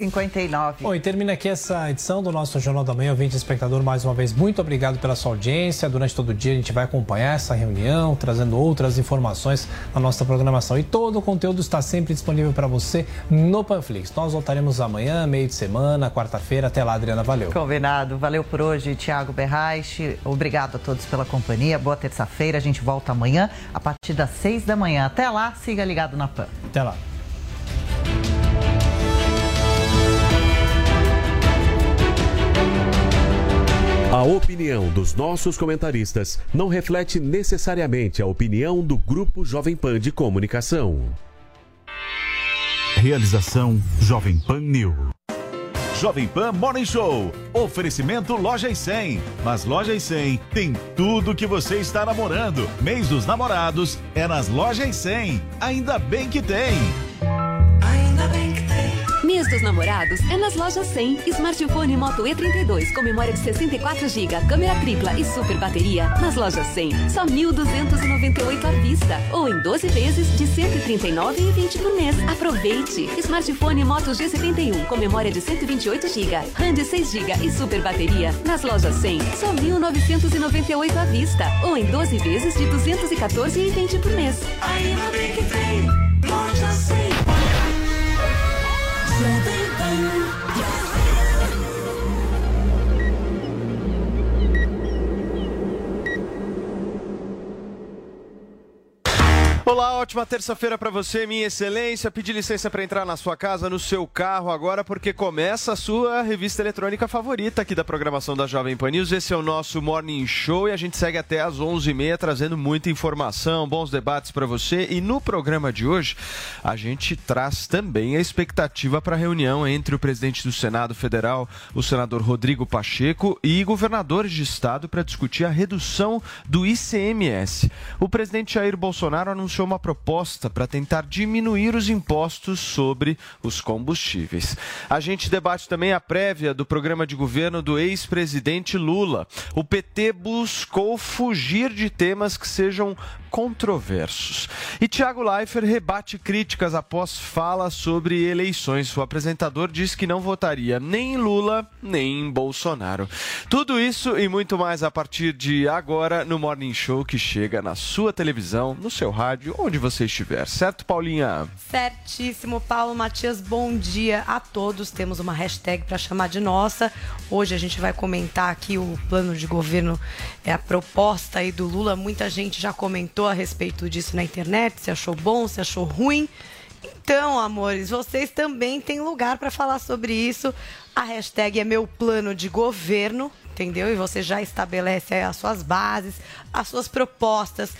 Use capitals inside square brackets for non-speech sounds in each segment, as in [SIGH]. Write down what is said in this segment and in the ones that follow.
59. Bom, e termina aqui essa edição do nosso Jornal da Manhã. Ouvinte espectador, mais uma vez, muito obrigado pela sua audiência. Durante todo o dia a gente vai acompanhar essa reunião, trazendo outras informações na nossa programação. E todo o conteúdo está sempre disponível para você no Panflix. Nós voltaremos amanhã, meio de semana, quarta-feira. Até lá, Adriana. Valeu. Combinado. Valeu por hoje, Tiago Berraich. Obrigado a todos pela companhia. Boa terça-feira. A gente volta amanhã a partir das seis da manhã. Até lá, siga ligado na PAN. Até lá. A opinião dos nossos comentaristas não reflete necessariamente a opinião do Grupo Jovem Pan de Comunicação. Realização Jovem Pan News. Jovem Pan Morning Show. Oferecimento Loja e 100. Mas Loja e 100 tem tudo que você está namorando. Mês dos namorados é nas Lojas e 100. Ainda bem que tem. Dos namorados é nas lojas 100. Smartphone Moto E32 com memória de 64 GB, câmera tripla e super bateria. Nas lojas 100, só 1.298 à vista. Ou em 12 vezes de 139,20 por mês. Aproveite! Smartphone Moto G71 com memória de 128 GB, RAM de 6 GB e super bateria. Nas lojas 100, só 1.998 à vista. Ou em 12 vezes de 214,20 por mês. Ainda bem que tem. Loja 100. Who Olá, ótima terça-feira para você, minha excelência. Pedi licença para entrar na sua casa, no seu carro agora, porque começa a sua revista eletrônica favorita aqui da programação da Jovem Pan News. Esse é o nosso Morning Show e a gente segue até às 11h30 trazendo muita informação, bons debates para você. E no programa de hoje, a gente traz também a expectativa para a reunião entre o presidente do Senado Federal, o senador Rodrigo Pacheco, e governadores de estado para discutir a redução do ICMS. O presidente Jair Bolsonaro anunciou anunciou uma proposta para tentar diminuir os impostos sobre os combustíveis. A gente debate também a prévia do programa de governo do ex-presidente Lula. O PT buscou fugir de temas que sejam controversos. E Tiago Leifert rebate críticas após fala sobre eleições. O apresentador diz que não votaria nem em Lula nem em Bolsonaro. Tudo isso e muito mais a partir de agora no Morning Show que chega na sua televisão, no seu rádio, onde você estiver. Certo, Paulinha? Certíssimo, Paulo Matias. Bom dia a todos. Temos uma hashtag para chamar de nossa. Hoje a gente vai comentar aqui o plano de governo, é a proposta aí do Lula. Muita gente já comentou a respeito disso na internet, se achou bom, se achou ruim. Então, amores, vocês também têm lugar para falar sobre isso. A hashtag é meu plano de governo, entendeu? E você já estabelece as suas bases, as suas propostas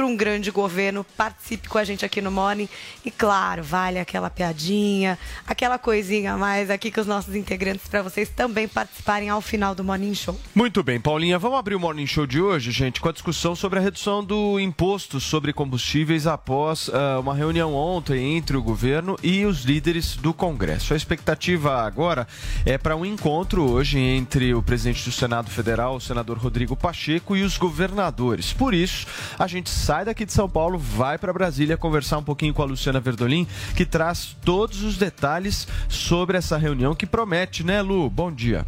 para um grande governo. Participe com a gente aqui no Morning. E claro, vale aquela piadinha, aquela coisinha a mais aqui com os nossos integrantes para vocês também participarem ao final do Morning Show. Muito bem, Paulinha. Vamos abrir o Morning Show de hoje, gente, com a discussão sobre a redução do imposto sobre combustíveis após uh, uma reunião ontem entre o governo e os líderes do Congresso. A expectativa agora é para um encontro hoje entre o presidente do Senado Federal, o senador Rodrigo Pacheco, e os governadores. Por isso, a gente sai daqui de São Paulo, vai para Brasília conversar um pouquinho com a Luciana Verdolim, que traz todos os detalhes sobre essa reunião que promete, né, Lu? Bom dia.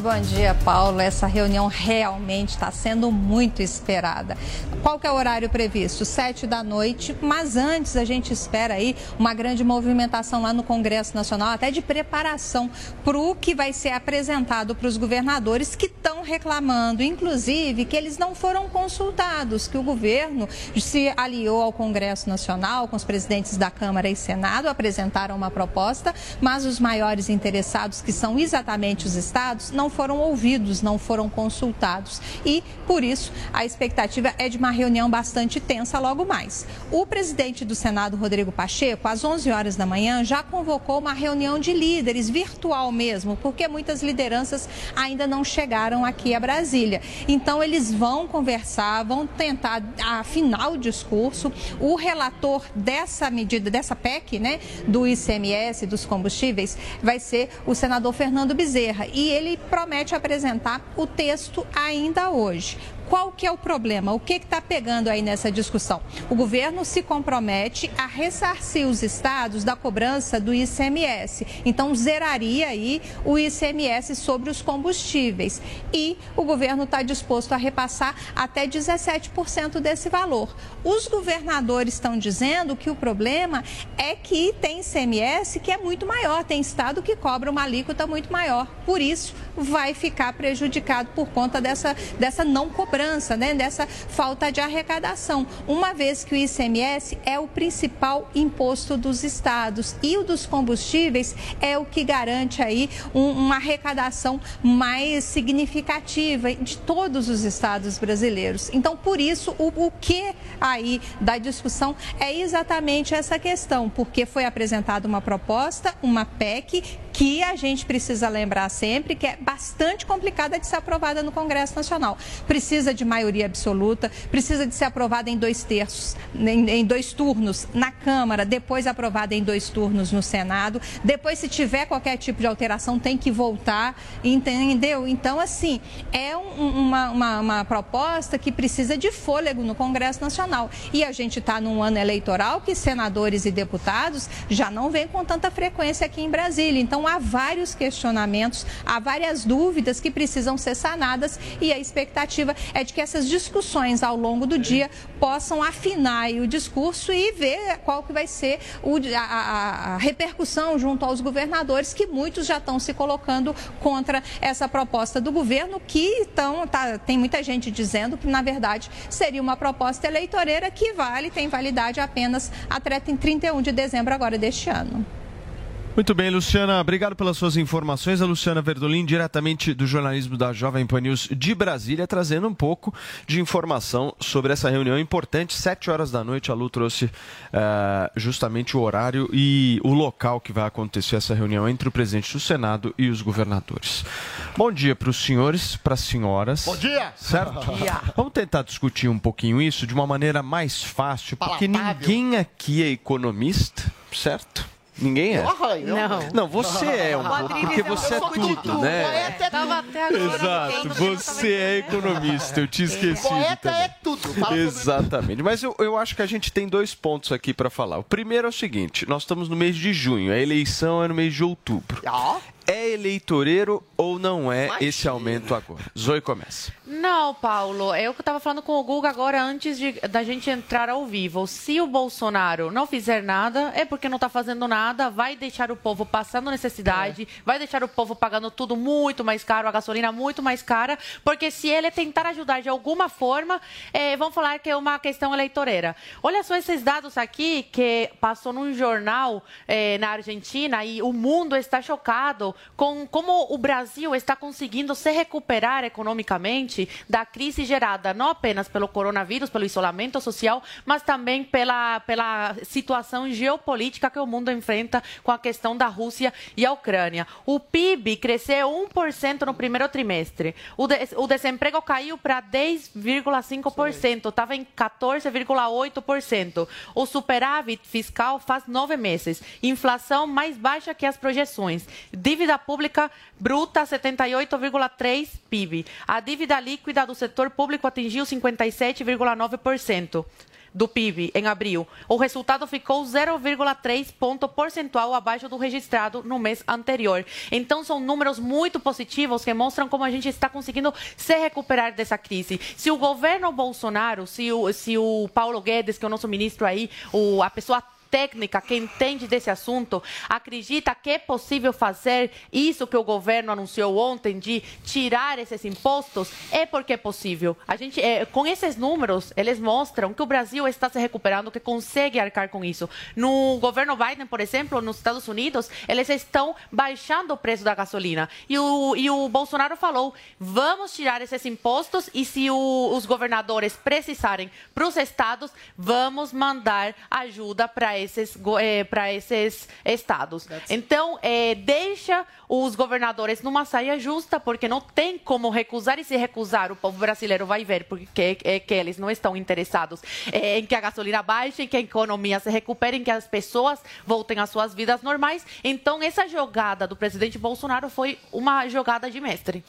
Bom dia, Paulo. Essa reunião realmente está sendo muito esperada. Qual que é o horário previsto? Sete da noite, mas antes a gente espera aí uma grande movimentação lá no Congresso Nacional, até de preparação para o que vai ser apresentado para os governadores que estão reclamando, inclusive, que eles não foram consultados, que o governo se aliou ao Congresso Nacional, com os presidentes da Câmara e Senado, apresentaram uma proposta, mas os maiores interessados, que são exatamente os estados, não não foram ouvidos, não foram consultados. E, por isso, a expectativa é de uma reunião bastante tensa logo mais. O presidente do Senado, Rodrigo Pacheco, às 11 horas da manhã, já convocou uma reunião de líderes, virtual mesmo, porque muitas lideranças ainda não chegaram aqui a Brasília. Então, eles vão conversar, vão tentar afinar o discurso. O relator dessa medida, dessa PEC, né, do ICMS, dos combustíveis, vai ser o senador Fernando Bezerra. E ele promete apresentar o texto ainda hoje. Qual que é o problema? O que está pegando aí nessa discussão? O governo se compromete a ressarcir os estados da cobrança do ICMS. Então, zeraria aí o ICMS sobre os combustíveis. E o governo está disposto a repassar até 17% desse valor. Os governadores estão dizendo que o problema é que tem ICMS que é muito maior, tem estado que cobra uma alíquota muito maior. Por isso, vai ficar prejudicado por conta dessa, dessa não cobrança, né? dessa falta de arrecadação, uma vez que o ICMS é o principal imposto dos estados e o dos combustíveis é o que garante aí um, uma arrecadação mais significativa de todos os estados brasileiros. Então, por isso, o, o que aí da discussão é exatamente essa questão, porque foi apresentada uma proposta, uma PEC que a gente precisa lembrar sempre que é bastante complicada de ser aprovada no Congresso Nacional. Precisa de maioria absoluta, precisa de ser aprovada em dois terços, em, em dois turnos na Câmara, depois aprovada em dois turnos no Senado. Depois, se tiver qualquer tipo de alteração, tem que voltar, entendeu? Então, assim, é um, uma, uma, uma proposta que precisa de fôlego no Congresso Nacional. E a gente está num ano eleitoral que senadores e deputados já não vêm com tanta frequência aqui em Brasília. Então, há vários questionamentos, há várias dúvidas que precisam ser sanadas e a expectativa é de que essas discussões ao longo do dia possam afinar o discurso e ver qual que vai ser o, a, a, repercussão junto aos governadores, que muitos já estão se colocando contra essa proposta do governo, que estão, tá, tem muita gente dizendo que, na verdade, seria uma proposta eleitoreira que vale, tem validade apenas até 31 de dezembro agora deste ano. Muito bem, Luciana, obrigado pelas suas informações. A Luciana Verdolim, diretamente do jornalismo da Jovem Pan News de Brasília, trazendo um pouco de informação sobre essa reunião importante. Sete horas da noite, a Lu trouxe uh, justamente o horário e o local que vai acontecer essa reunião entre o presidente do Senado e os governadores. Bom dia para os senhores, para as senhoras. Bom dia! Certo? Bom dia. Vamos tentar discutir um pouquinho isso de uma maneira mais fácil, porque Palatável. ninguém aqui é economista, certo? Ninguém é? Não. Não, você é um pouco, porque você é tudo, né? Poeta é Tava até agora Exato, você é economista, eu tinha esquecido. Poeta também. é tudo. Exatamente, mas eu, eu acho que a gente tem dois pontos aqui para falar. O primeiro é o seguinte: nós estamos no mês de junho, a eleição é no mês de outubro. É eleitoreiro ou não é esse aumento agora? Zoe começa. Não, Paulo, eu que estava falando com o Guga agora antes de, da gente entrar ao vivo. Se o Bolsonaro não fizer nada, é porque não está fazendo nada, vai deixar o povo passando necessidade, vai deixar o povo pagando tudo muito mais caro, a gasolina muito mais cara, porque se ele tentar ajudar de alguma forma, eh, vão falar que é uma questão eleitoreira. Olha só esses dados aqui que passou num jornal eh, na Argentina e o mundo está chocado com como o Brasil está conseguindo se recuperar economicamente da crise gerada não apenas pelo coronavírus, pelo isolamento social, mas também pela, pela situação geopolítica que o mundo enfrenta com a questão da Rússia e a Ucrânia. O PIB cresceu 1% no primeiro trimestre. O, de- o desemprego caiu para 10,5%, estava em 14,8%. O superávit fiscal faz nove meses. Inflação mais baixa que as projeções. Dívida pública bruta 78,3 PIB. A dívida líquida do setor público atingiu 57,9% do PIB em abril. O resultado ficou 0,3 ponto percentual abaixo do registrado no mês anterior. Então são números muito positivos que mostram como a gente está conseguindo se recuperar dessa crise. Se o governo Bolsonaro, se o, se o Paulo Guedes, que é o nosso ministro aí, o, a pessoa técnica, que entende desse assunto, acredita que é possível fazer isso que o governo anunciou ontem de tirar esses impostos? É porque é possível. A gente, é, com esses números, eles mostram que o Brasil está se recuperando, que consegue arcar com isso. No governo Biden, por exemplo, nos Estados Unidos, eles estão baixando o preço da gasolina. E o, e o Bolsonaro falou: vamos tirar esses impostos e se o, os governadores precisarem para os estados, vamos mandar ajuda para esses, eh, para esses estados. Então, eh, deixa os governadores numa saia justa, porque não tem como recusar, e se recusar, o povo brasileiro vai ver porque é que eles não estão interessados em que a gasolina baixe, em que a economia se recupere, em que as pessoas voltem às suas vidas normais. Então, essa jogada do presidente Bolsonaro foi uma jogada de mestre.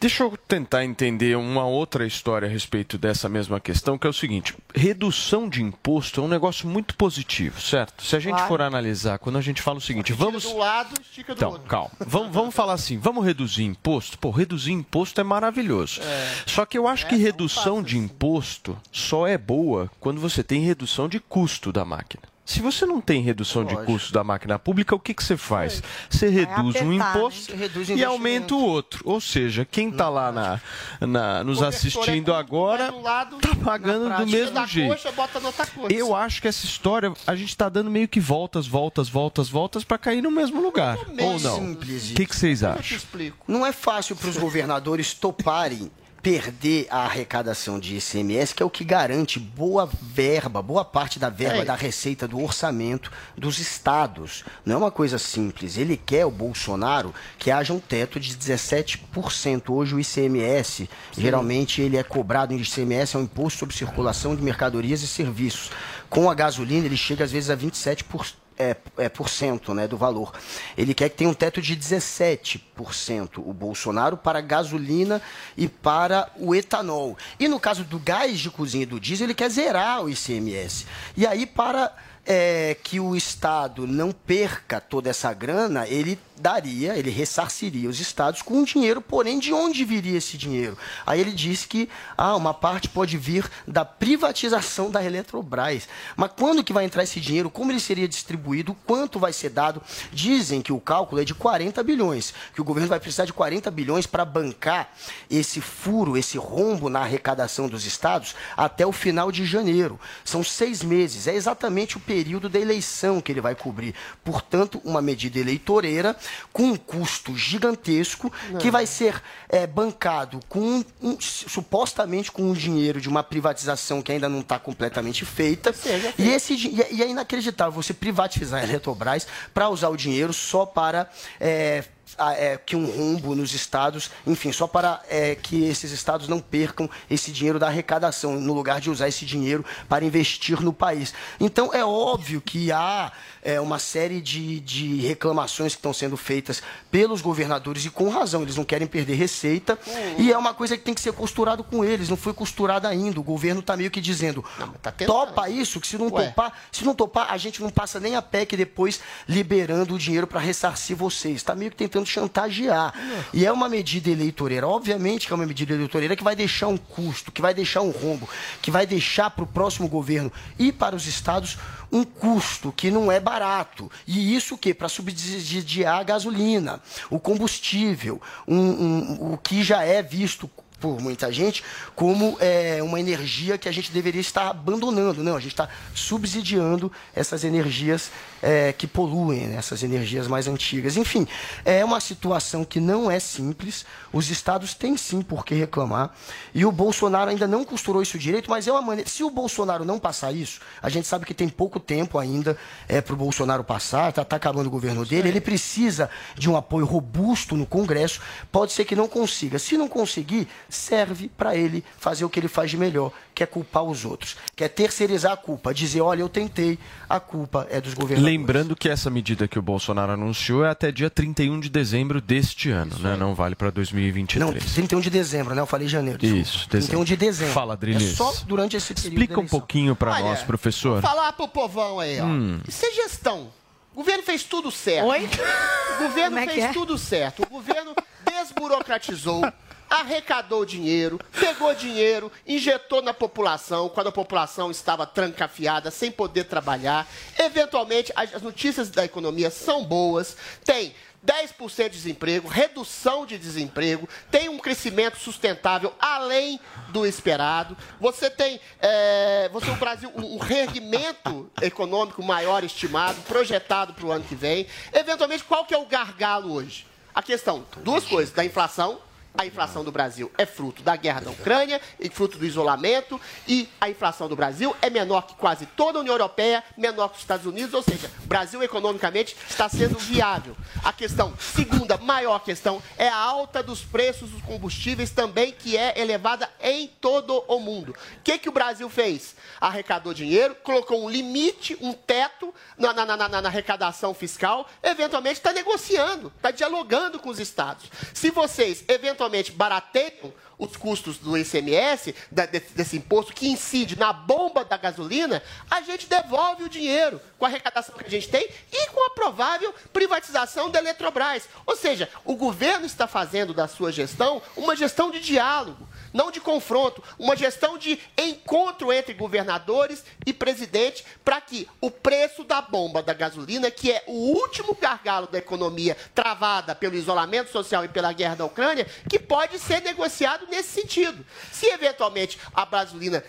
Deixa eu tentar entender uma outra história a respeito dessa mesma questão, que é o seguinte: redução de imposto é um negócio muito positivo, certo? Se a gente Claro. for analisar, quando a gente fala o seguinte, vamos. do lado, estica do Então, outro. calma. Vamos, vamos falar assim, vamos reduzir imposto? Pô, reduzir imposto é maravilhoso. Só que eu acho que redução de imposto só é boa quando você tem redução de custo da máquina. Se você não tem redução de custo da máquina pública, o que, que você faz? Você reduz um apertar, né? imposto reduz e aumenta o outro. Ou seja, quem está lá na, na- nos assistindo agora está pagando do mesmo jeito. coxa. Eu acho que essa história, a gente está dando meio que voltas, voltas, voltas, voltas para cair no mesmo lugar. Ou não? O que, que vocês acham? Não é fácil para os governadores toparem perder a arrecadação de ICMS, que é o que garante boa verba, boa parte da verba É. da receita do orçamento dos estados. Não é uma coisa simples. Ele quer, o Bolsonaro, que haja um teto de 17%. Hoje o ICMS, geralmente ele é cobrado em ICMS, é um imposto sobre circulação de mercadorias e serviços. Com a gasolina, ele chega às vezes a 27%. É, é, por cento né, do valor. Ele quer que tenha um teto de 17%, o Bolsonaro, para gasolina e para o etanol. E no caso do gás de cozinha e do diesel, ele quer zerar o ICMS. E aí, para é, que o Estado não perca toda essa grana, ele daria, ele ressarciria os estados com dinheiro, porém, de onde viria esse dinheiro? Aí ele disse que ah, uma parte pode vir da privatização da Eletrobras. Mas quando que vai entrar esse dinheiro? Como ele seria distribuído? Quanto vai ser dado? Dizem que o cálculo é de 40 bilhões, que o governo vai precisar de 40 bilhões para bancar esse furo, esse rombo na arrecadação dos estados até o final de janeiro. São seis meses, é exatamente o período da eleição que ele vai cobrir. Portanto, uma medida eleitoreira com um custo gigantesco que vai ser é, bancado com um- supostamente com o dinheiro de uma privatização que ainda não está completamente feita. E, esse, e é- e é inacreditável você privatizar a Eletrobras para usar o dinheiro só para é, é, que um rombo nos estados, enfim, só para é, que esses estados não percam esse dinheiro da arrecadação, no lugar de usar esse dinheiro para investir no país. Então é óbvio que há é, uma série de, de reclamações que estão sendo feitas pelos governadores e com razão, eles não querem perder receita e é uma coisa que tem que ser costurado com eles, não foi costurado ainda. O governo está meio que dizendo, topa isso, que se não Ué. topar, se não topar, a gente não passa nem a PEC depois liberando o dinheiro para ressarcir vocês. Está meio que tentando chantagear. E é uma medida eleitoreira. Obviamente que é uma medida eleitoreira que vai deixar um custo, que vai deixar um rombo, que vai deixar para o próximo governo e para os estados um custo que não é barato. E isso o quê? Para subsidiar a gasolina, o combustível, um- um- o que já é visto por muita gente como é, uma energia que a gente deveria estar abandonando. Não, a gente está subsidiando essas energias é, que poluem, né, essas energias mais antigas. Enfim, é uma situação que não é simples. Os estados têm sim por que reclamar. E o Bolsonaro ainda não costurou isso direito, mas é uma maneira. Se o Bolsonaro não passar isso, a gente sabe que tem pouco tempo ainda é, para o Bolsonaro passar, está acabando o governo dele. Ele precisa de um apoio robusto no Congresso. Pode ser que não consiga. Se não conseguir, serve para ele fazer o que ele faz de melhor, que é culpar os outros, que é terceirizar a culpa, dizer, olha, eu tentei, a culpa é dos governadores. Lembrando que essa medida que o Bolsonaro anunciou é até dia 31 de dezembro deste ano, né? Não vale para 2023. Não, 31 de dezembro, né? Eu falei janeiro. desculpa. Isso, 31 de dezembro. Fala, Adrilis. É só durante esse período Explica um pouquinho para nós, professor. Vou falar pro povão aí, ó. Hum. Isso é gestão. O governo fez tudo certo. Oi? O governo é fez é? tudo certo. O governo desburocratizou. Arrecadou dinheiro, pegou dinheiro, injetou na população, quando a população estava trancafiada, sem poder trabalhar. Eventualmente, as as notícias da economia são boas, tem 10% de desemprego, redução de desemprego, tem um crescimento sustentável além do esperado. Você tem, é, você o Brasil um reerguimento econômico maior estimado, projetado para o ano que vem. Eventualmente, qual que é o gargalo hoje? A questão, duas coisas, da inflação. A inflação do Brasil é fruto da guerra da Ucrânia e fruto do isolamento. E a inflação do Brasil é menor que quase toda a União Europeia, menor que os Estados Unidos. Ou seja, o Brasil economicamente está sendo viável. A questão, segunda maior questão, é a alta dos preços dos combustíveis também, que é elevada em todo o mundo. O que, que o Brasil fez? Arrecadou dinheiro, colocou um limite, um teto na, na- na- na- na arrecadação fiscal, eventualmente está negociando, está dialogando com os estados. Se vocês eventualmente barateiam os custos do ICMS, da- desse, desse imposto que incide na bomba da gasolina, a gente devolve o dinheiro com a arrecadação que a gente tem e com a provável privatização da Eletrobras. Ou seja, o governo está fazendo da sua gestão uma gestão de diálogo, não de confronto, uma gestão de encontro entre governadores e presidente para que o preço da bomba da gasolina, que é o último gargalo da economia travada pelo isolamento social e pela guerra da Ucrânia, que pode ser negociado nesse sentido. Se eventualmente a gasolina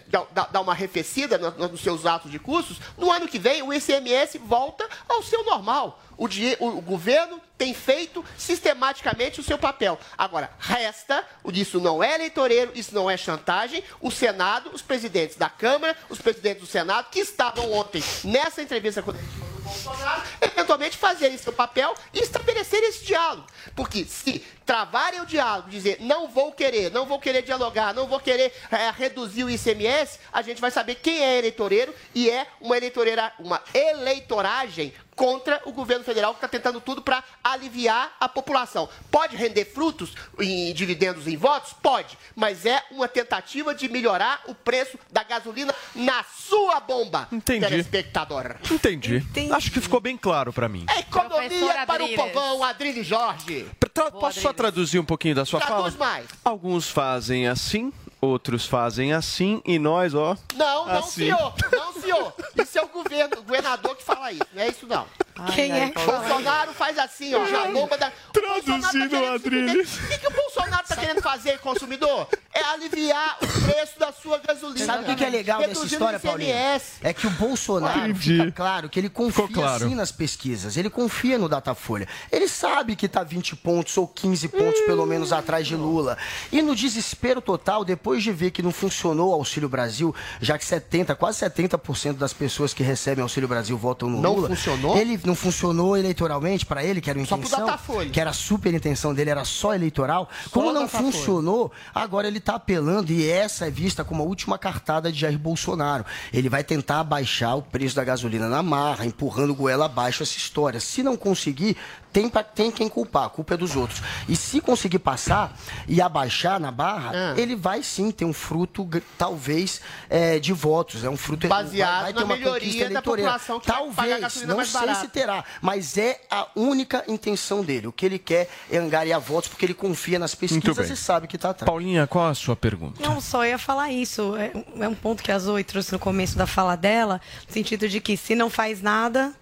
dá, uma arrefecida no- no- nos seus atos de custos, no ano que vem o ICMS volta ao seu normal. O, o- governo tem feito sistematicamente o seu papel. Agora, resta, isso não é eleitoreiro, isso não é chantagem, o Senado, os presidentes da Câmara, os presidentes do Senado, que estavam ontem nessa entrevista coletiva do Bolsonaro, eventualmente fazerem seu papel e estabelecerem esse diálogo. Porque se travarem o diálogo, dizer não vou querer, não vou querer dialogar, não vou querer eh, reduzir o ICMS, a gente vai saber quem é eleitoreiro e é uma, eleitoreira, uma eleitoragem contra o governo federal que está tentando tudo para aliviar a população. Pode render frutos em dividendos em votos? Pode, mas é uma tentativa de melhorar o preço da gasolina na sua bomba, Entendi. telespectador. Entendi. Acho que ficou bem claro pra mim. Economia para o povão, Adrilho Jorge. Tra- Posso só traduzir um pouquinho da sua Traduz fala? mais. Alguns fazem assim, outros fazem assim, e nós, ó. Não, não, assim. senhor. Não, senhor. Isso é o governo, o governador que fala isso. Não é isso, não. Quem é que fala Bolsonaro faz assim, ó. Já bomba da. Traduzindo o Adrilho. O que, que o Bolsonaro está querendo fazer, consumidor? É aliviar o preço da sua gasolina. Sabe o que, que é legal nessa história, Paulinho? É que o Bolsonaro Entendi. fica claro que ele confia claro. sim nas pesquisas, ele confia no Datafolha. Ele sabe que tá 20 pontos ou 15 pontos pelo menos atrás de Lula. E no desespero total, depois de ver que não funcionou o Auxílio Brasil, já que 70, quase 70% das pessoas que recebem Auxílio Brasil votam no Não Lula. funcionou? Ele não funcionou eleitoralmente para ele, que era Só pro intenção, Datafolha. que era a super intenção dele, era só eleitoral. Como não Datafolha. funcionou, agora ele está apelando e essa é vista como a última cartada de Jair Bolsonaro. Ele vai tentar abaixar o preço da gasolina na marra, empurrando goela abaixo essa história. Se não conseguir, tem, pra- tem quem culpar, a culpa é dos outros. E se conseguir passar e abaixar na barra, Ah. ele vai sim ter um fruto, talvez, é, de votos. É um fruto Baseado vai, vai ter na uma melhoria da população que vai pagar a Talvez, não mais sei se terá, mas é a única intenção dele. O que ele quer é angariar votos porque ele confia nas pesquisas e sabe que está atrás. Paulinha, qual a sua pergunta? Não, só ia falar isso. É, é um ponto que a Zoe trouxe no começo da fala dela, no sentido de que se não faz nada,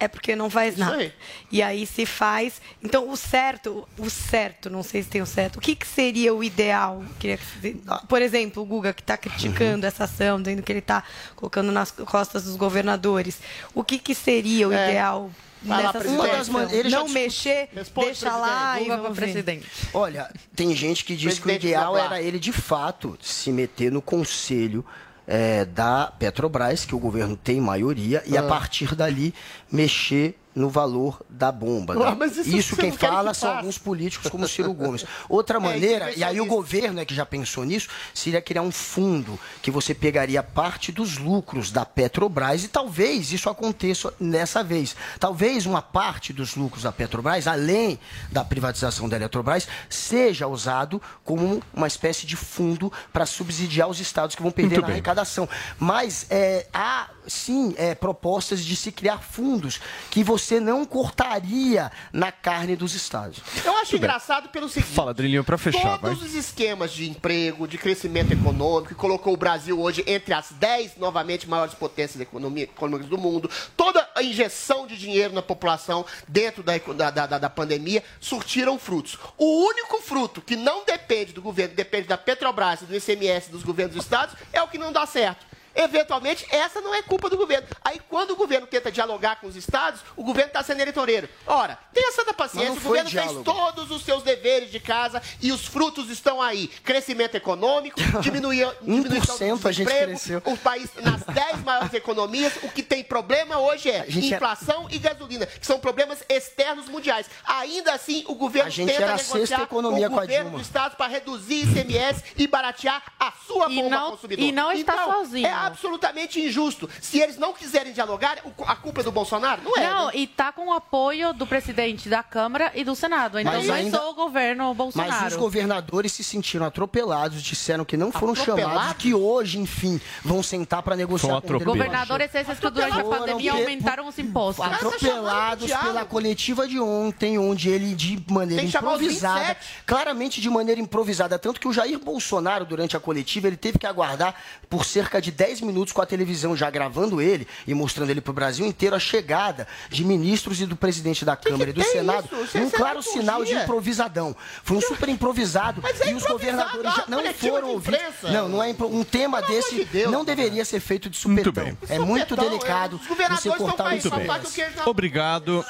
é porque não faz Isso nada. aí. E aí se faz. Então, o certo, o certo, não sei se tem o certo, o que, que seria o ideal? Queria que se- Por exemplo, o Guga, que está criticando essa ação, dizendo que ele está colocando nas costas dos governadores. O que, que seria o É. ideal? Lá. Uma das situação? man- ele já não discute- mexer, Responde, deixa lá e vamos presidente. Olha, tem gente que diz que o ideal era ele, de fato, se meter no conselho eh, da Petrobras, que o governo tem maioria, e a Ah. partir dali mexer no valor da bomba. Né? mas isso isso quem fala que são alguns políticos como Ciro Gomes. Outra [LAUGHS] É, maneira, e aí o intervencionista. governo é que já pensou nisso, seria criar um fundo que você pegaria parte dos lucros da Petrobras e talvez isso aconteça nessa vez. Talvez uma parte dos lucros da Petrobras, além da privatização da Eletrobras, seja usado como uma espécie de fundo para subsidiar os estados que vão perder Muito na bem. arrecadação. Mas é, há sim é, propostas de se criar fundos que você você não cortaria na carne dos estados. Eu acho engraçado pelo seguinte. Fala, Drilinho, pra fechar, Todos vai. os esquemas de emprego, de crescimento econômico, que colocou o Brasil hoje entre as 10 novamente maiores potências economia- econômicas do mundo, toda a injeção de dinheiro na população dentro da, da, da, da- pandemia, surtiram frutos. O único fruto que não depende do governo, depende da Petrobras, e do ICMS dos governos dos estados, é o que não dá certo. Eventualmente, essa não é culpa do governo. Aí, quando o governo tenta dialogar com os estados, o governo está sendo eleitoreiro. Ora, tenha santa paciência, o governo diálogo. fez todos os seus deveres de casa e os frutos estão aí. Crescimento econômico, [LAUGHS] diminuição do 1% a gente desemprego, cresceu. o país nas 10 maiores economias, o que tem problema hoje é é- inflação e gasolina, que são problemas externos mundiais. Ainda assim, o governo A gente tenta era a negociar com o governo do estado para reduzir ICMS e baratear a sua E bomba não- consumidor. e não está então, sozinho. É absolutamente injusto. Se eles não quiserem dialogar, a culpa é do Bolsonaro? Não é. Não, né? e tá com o apoio do presidente da Câmara e do Senado. Então Mas não ainda- é só o governo Bolsonaro. Mas os governadores se sentiram atropelados, disseram que não foram Atropelados? chamados, que hoje, enfim, vão sentar para negociar com Governadores esses que durante a pandemia pe- aumentaram os impostos. atropelados pela coletiva de ontem, onde ele de maneira improvisada, 27. claramente de maneira improvisada, tanto que o Jair Bolsonaro durante a coletiva, ele teve que aguardar por cerca de 10 minutos com a televisão já gravando ele e mostrando ele para o Brasil inteiro a chegada de ministros e do presidente da Câmara e do Senado, é um claro liturgia. sinal de improvisadão. Foi um super improvisado Mas é e os governadores já a não foram de ouvidos. Não, não é impro- um tema desse não deveria ser feito de supetão. É muito delicado é. Os governadores você estão cortar o Muito bem. que Obrigado.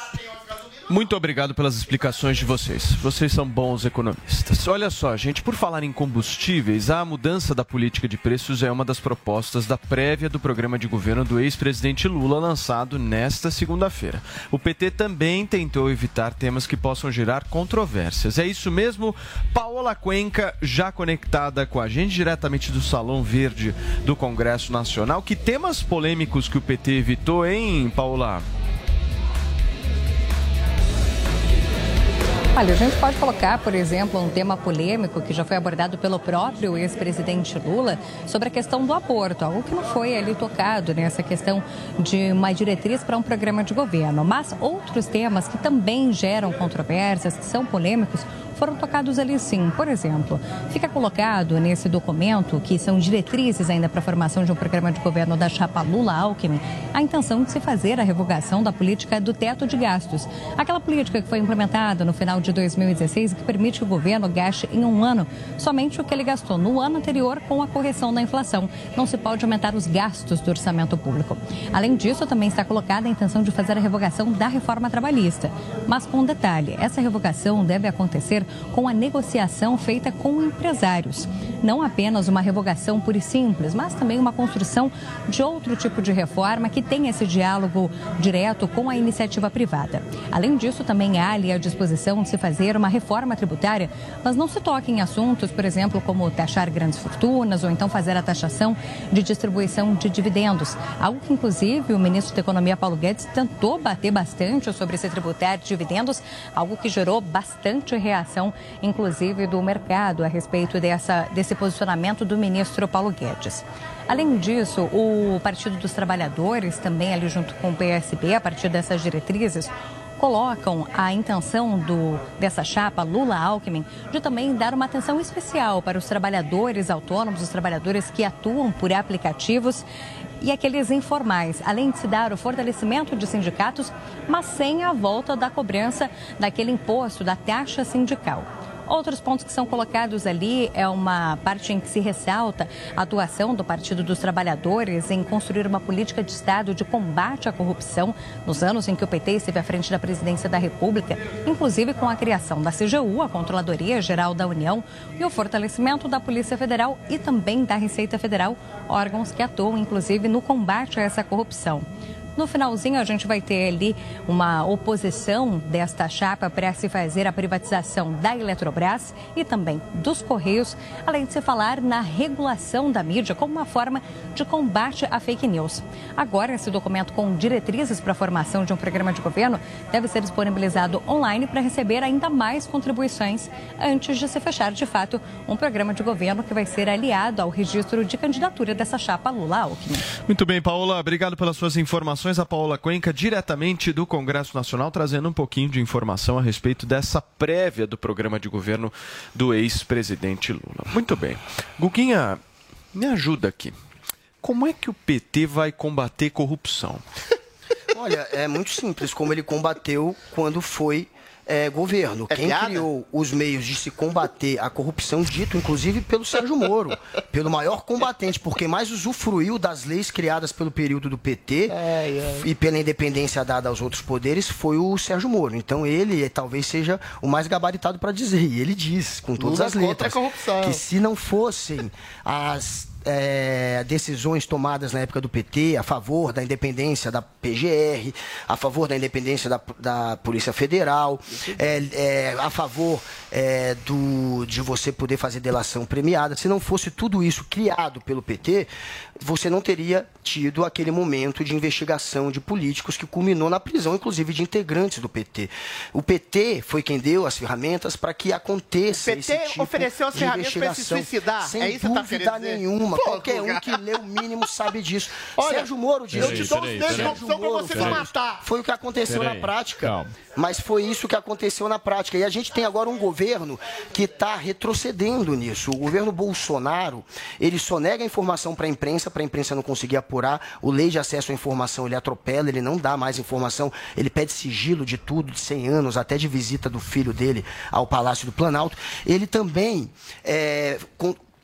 Muito obrigado pelas explicações de vocês. Vocês são bons economistas. Olha só, gente, por falar em combustíveis, a mudança da política de preços é uma das propostas da prévia do programa de governo do ex-presidente Lula, lançado nesta segunda-feira. O PT também tentou evitar temas que possam gerar controvérsias. É isso mesmo? Paola Cuenca, já conectada com a gente diretamente do Salão Verde do Congresso Nacional. Que temas polêmicos que o PT evitou, hein, Paola? Olha, a gente pode colocar, por exemplo, um tema polêmico que já foi abordado pelo próprio ex-presidente Lula sobre a questão do aborto, algo que não foi ali tocado nessa questão de uma diretriz para um programa de governo. Mas outros temas que também geram controvérsias, que são polêmicos, foram tocados ali sim. Por exemplo, fica colocado nesse documento, que são diretrizes ainda para a formação de um programa de governo da chapa Lula-Alckmin, a intenção de se fazer a revogação da política do teto de gastos. Aquela política que foi implementada no final de 2016 e que permite que o governo gaste em um ano somente o que ele gastou no ano anterior com a correção da inflação. Não se pode aumentar os gastos do orçamento público. Além disso, também está colocada a intenção de fazer a revogação da reforma trabalhista. Mas com um detalhe, essa revogação deve acontecer com a negociação feita com empresários. Não apenas uma revogação pura e simples, mas também uma construção de outro tipo de reforma que tenha esse diálogo direto com a iniciativa privada. Além disso, também há ali a disposição de se fazer uma reforma tributária, mas não se toca em assuntos, por exemplo, como taxar grandes fortunas ou então fazer a taxação de distribuição de dividendos. Algo que, inclusive, o ministro da Economia, Paulo Guedes, tentou bater bastante sobre esse tributário de dividendos, algo que gerou bastante reação, inclusive, do mercado a respeito dessa, desse posicionamento do ministro Paulo Guedes. Além disso, o Partido dos Trabalhadores, também ali junto com o PSB, a partir dessas diretrizes, colocam a intenção do, dessa chapa Lula-Alckmin de também dar uma atenção especial para os trabalhadores autônomos, os trabalhadores que atuam por aplicativos e aqueles informais, além de se dar o fortalecimento de sindicatos, mas sem a volta da cobrança daquele imposto, da taxa sindical. Outros pontos que são colocados ali é uma parte em que se ressalta a atuação do Partido dos Trabalhadores em construir uma política de Estado de combate à corrupção nos anos em que o PT esteve à frente da presidência da República, inclusive com a criação da CGU, a Controladoria Geral da União, e o fortalecimento da Polícia Federal e também da Receita Federal, órgãos que atuam inclusive no combate a essa corrupção. No finalzinho, a gente vai ter ali uma oposição desta chapa para se fazer a privatização da Eletrobras e também dos Correios, além de se falar na regulação da mídia como uma forma de combate à fake news. Agora, esse documento com diretrizes para a formação de um programa de governo deve ser disponibilizado online para receber ainda mais contribuições antes de se fechar, de fato, um programa de governo que vai ser aliado ao registro de candidatura dessa chapa Lula-Alckmin. Muito bem, Paola, obrigado pelas suas informações. A Paola Cuenca, diretamente do Congresso Nacional, trazendo um pouquinho de informação a respeito dessa prévia do programa de governo do ex-presidente Lula. Muito bem. Guguinha, me ajuda aqui. Como é que o PT vai combater corrupção? [LAUGHS] Olha, é muito simples, como ele combateu quando foi é, governo. É Quem piada? criou os meios de se combater a corrupção, dito inclusive pelo Sérgio Moro, [LAUGHS] pelo maior combatente, porque mais usufruiu das leis criadas pelo período do PT e pela independência dada aos outros poderes, foi o Sérgio Moro. Então ele eh, talvez seja o mais gabaritado para dizer. E ele diz, com todas Lula as a letras, corrupção. que se não fossem as é, decisões tomadas na época do PT a favor da independência da PGR, a favor da independência da, da Polícia Federal, é, é, a favor é, do, de você poder fazer delação premiada. Se não fosse tudo isso criado pelo PT, você não teria tido aquele momento de investigação de políticos que culminou na prisão, inclusive de integrantes do PT. O PT foi quem deu as ferramentas para que aconteça O PT esse tipo ofereceu as de ferramentas pra se suicidar? Sem É isso tá dúvida dizer? nenhuma. Pô, Qualquer um que lê o mínimo sabe disso. [LAUGHS] Olha, Sérgio Moro disse. eu te dou os meios de pra Moro você se matar. Foi o que aconteceu Peraí, na prática. calma. Mas foi isso que aconteceu na prática. E a gente tem agora um governo que está retrocedendo nisso. O governo Bolsonaro, ele só nega a informação para a imprensa, para a imprensa não conseguir apurar. O lei de acesso à informação, ele atropela, ele não dá mais informação. Ele pede sigilo de tudo, de 100 anos, até de visita do filho dele ao Palácio do Planalto. Ele também é,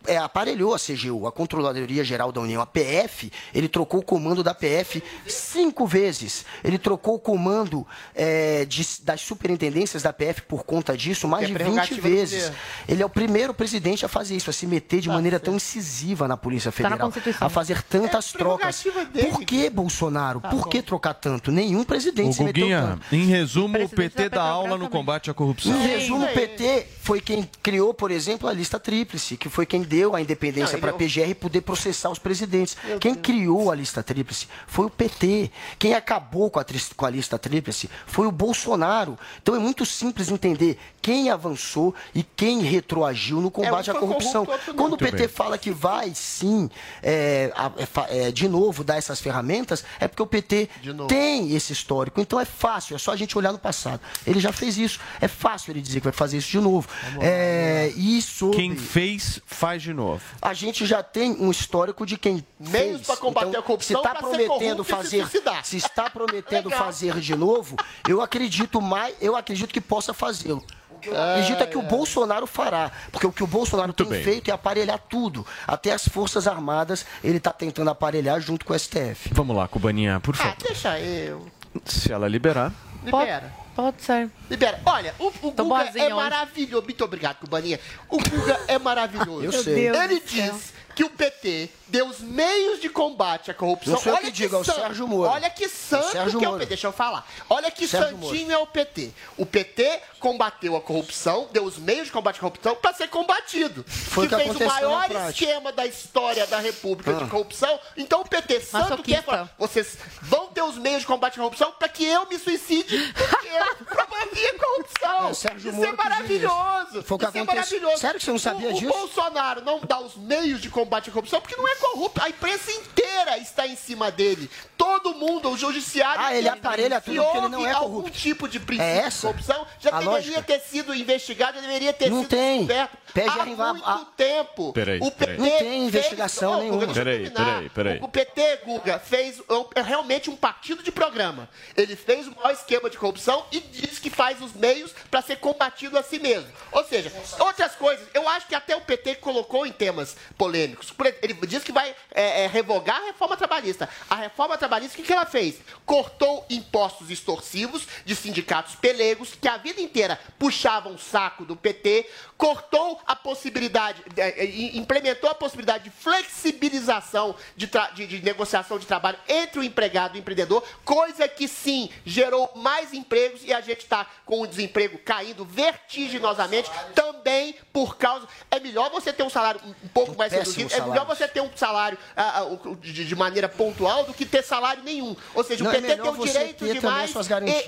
é, aparelhou a CGU, a Controladoria Geral da União, a PF, ele trocou o comando da PF cinco vezes. Ele trocou o comando é, de- das superintendências da PF por conta disso mais é de 20 prerrogativa do vezes. Ele é o primeiro presidente a fazer isso, a se meter de maneira tão incisiva na Polícia Tá na Federal, Constituição. a fazer tantas trocas. Por que, Bolsonaro? Por que trocar tanto? Nenhum presidente O se meteu Guguinha, tanto. em resumo, o PT dá aula no combate à corrupção. Em resumo, o PT foi quem criou, por exemplo, a lista tríplice, que foi quem deu a independência para a PGR poder processar os presidentes. Quem criou a lista tríplice foi o PT. Quem acabou com a, com a lista tríplice foi o Bolsonaro. Então é muito simples entender quem avançou e quem retroagiu no combate É, um à corrupção. corrupto. Quando o PT bem. fala que vai sim, é, é é, de novo, dar essas ferramentas, é porque o PT tem esse histórico. Então é fácil, é só a gente olhar no passado. Ele já fez isso. É fácil ele dizer que vai fazer isso de novo. É, e sobre- Quem fez, faz de novo. a gente já tem um histórico de quem Meios fez. pra combater então, a corrupção Se está prometendo se fazer, suicidar. se está [LAUGHS] prometendo fazer de novo, eu acredito mais, eu acredito que possa fazê-lo. O que eu acredito é que o Bolsonaro fará, porque o que o Bolsonaro tem bem. feito é aparelhar tudo, até as forças armadas ele está tentando aparelhar junto com o STF. Vamos lá, Cubaninha, por Ah, favor. deixa eu. Se ela liberar. Libera. Pode ser. Libera. Olha, o, o Guga boazinha é hoje. maravilhoso. Muito obrigado, Cubaninha. O Guga é maravilhoso. Eu Meu sei. Ele diz que o PT deu os meios de combate à corrupção. Não sou eu Olha que digo, é o Sérgio Moro. Olha que santo Sérgio que é o Moro. PT. Deixa eu falar. Olha que Sérgio santinho é o PT. O PT combateu a corrupção, deu os meios de combate à corrupção para ser combatido. Foi o que fez o maior esquema da história da República de Ah. corrupção. Então o PT, santo que é, Masoquista. fala, vocês vão ter os meios de combate à corrupção para que eu me suicide, porque eu [LAUGHS] promovia a corrupção. É, Sérgio Isso Moro é que maravilhoso. isso. Foi o que Isso é aconteceu. maravilhoso. Sério que você não sabia o, disso? O Bolsonaro não dá os meios de combate à corrupção porque não é corrupto. A imprensa inteira está em cima dele. Todo mundo, o judiciário. Ah, ele aparelha tudo porque ele não é algum corrupto. tipo de princípio É de corrupção, já a deveria lógica? ter sido investigado, já deveria ter Não sido tem. descoberto PGR há muito a- tempo. Peraí, o peraí. PT Não tem fez- investigação Ô, nenhuma. Guga, Peraí, terminar. peraí, peraí. O, o PT, Guga, fez é realmente um partido de programa. Ele fez o maior esquema de corrupção e diz que faz os meios para ser combatido a si mesmo. Ou seja, outras coisas, eu acho que até o PT colocou em temas polêmicos. Ele diz que vai é, é, revogar a reforma trabalhista. A reforma trabalhista, o que, que ela fez? Cortou impostos extorsivos de sindicatos pelegos que a vida inteira puxavam o saco do PT, cortou a possibilidade, é, é, implementou a possibilidade de flexibilização de, de- de negociação de trabalho entre o empregado e o empreendedor, coisa que sim gerou mais empregos e a gente está com um desemprego caindo vertiginosamente também por causa. É melhor você ter um salário um pouco mais reduzido, é melhor você ter um salário de, de maneira pontual do que ter salário nenhum. Ou seja, Não, o é PT tem melhor o direito de mais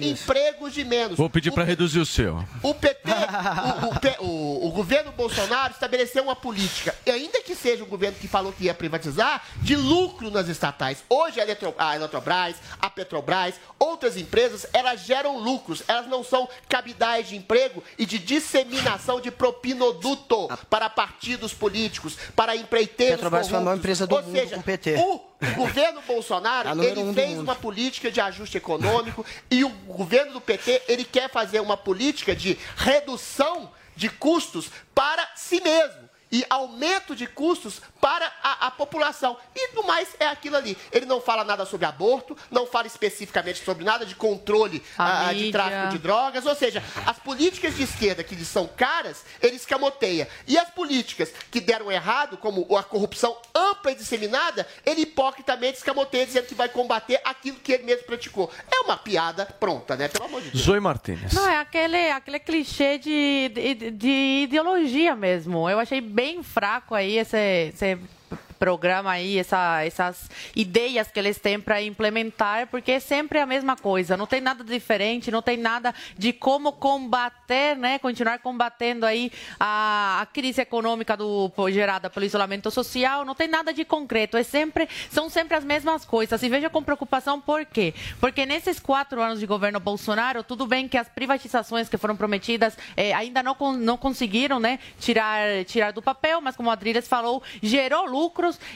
e empregos de menos. Vou pedir para reduzir o seu. O PT, o, o [LAUGHS] o- o governo Bolsonaro estabeleceu uma política, e ainda que seja o governo que falou que ia privatizar, de lucro nas estatais. Hoje a, Eletro, a Eletrobras, a Petrobras, outras empresas, elas geram lucros. Elas não são cabidais de emprego e de disseminação de propinoduto para partidos políticos, para empreiteiros Petrobras foi a maior empresa do Ou mundo seja, com PT. O governo Bolsonaro, [LAUGHS] ele um fez uma política de ajuste econômico e o governo do PT, ele quer fazer uma política de redução de custos para si mesmo. E aumento de custos para a, a população. E no mais é aquilo ali. Ele não fala nada sobre aborto, não fala especificamente sobre nada de controle A ah, de mídia. tráfico de drogas. Ou seja, as políticas de esquerda que lhes são caras, ele escamoteia. E as políticas que deram errado, como a corrupção ampla e disseminada, ele hipocritamente escamoteia, dizendo que vai combater aquilo que ele mesmo praticou. É uma piada pronta, né? Pelo amor de Deus. Zoe Martinez. Não, é aquele, aquele clichê de, de, de ideologia mesmo. Eu achei bem fraco aí esse, programa aí, essa, essas ideias que eles têm para implementar, porque é sempre a mesma coisa. Não tem nada diferente, não tem nada de como combater, né? Continuar combatendo aí a, a crise econômica do, gerada pelo isolamento social. Não tem nada de concreto. É sempre, são sempre as mesmas coisas. E veja com preocupação por quê? Porque nesses quatro anos de governo Bolsonaro, tudo bem que as privatizações que foram prometidas eh, ainda não, não conseguiram né, tirar, tirar do papel, mas como a Adriles falou, gerou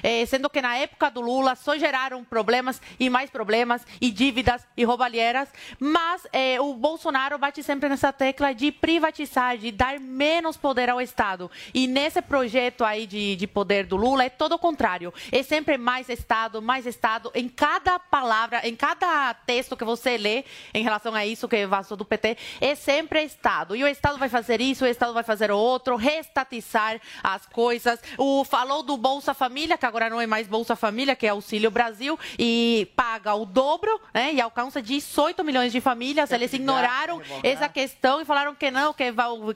eh, sendo que na época do Lula só geraram problemas e mais problemas, e dívidas e roubalheiras. Mas eh, o Bolsonaro bate sempre nessa tecla de privatizar, de dar menos poder ao Estado. E nesse projeto aí de, de poder do Lula é todo o contrário. É sempre mais Estado, mais Estado. Em cada palavra, em cada texto que você lê em relação a isso que vazou do PT, é sempre Estado. E o Estado vai fazer isso, o Estado vai fazer o outro, restatizar as coisas. O falou do Bolsa Família, que agora não é mais Bolsa Família, que é Auxílio Brasil, e paga o dobro, né? E alcança 18 milhões de famílias. Eles ignoraram essa questão e falaram que não, que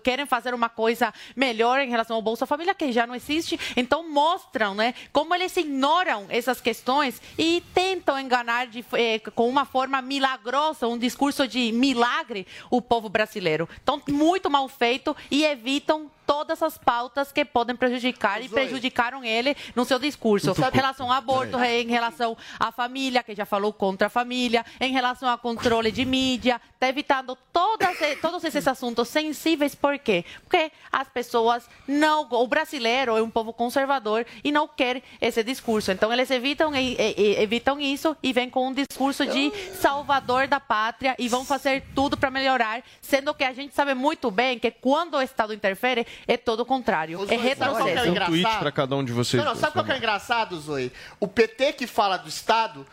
querem fazer uma coisa melhor em relação ao Bolsa Família, que já não existe. Então mostram, né, como eles ignoram essas questões e tentam enganar de, eh, com uma forma milagrosa, um discurso de milagre o povo brasileiro. Então muito mal feito e evitam todas as pautas que podem prejudicar e prejudicaram ele no seu discurso. Em relação ao aborto, em relação à família, que já falou contra a família, em relação ao controle de mídia, está evitando todas, todos esses assuntos sensíveis. Por quê? Porque as pessoas não. O brasileiro é um povo conservador e não quer esse discurso. Então, eles evitam, evitam isso e vêm com um discurso de salvador da pátria e vão fazer tudo para melhorar, sendo que a gente sabe muito bem que quando o Estado interfere, é todo o contrário. É Sabe qual que é retrocesso. Tem um tweet engraçado? para cada um de vocês. Não, não, sabe qual que é engraçado, Zoe? O PT que fala do Estado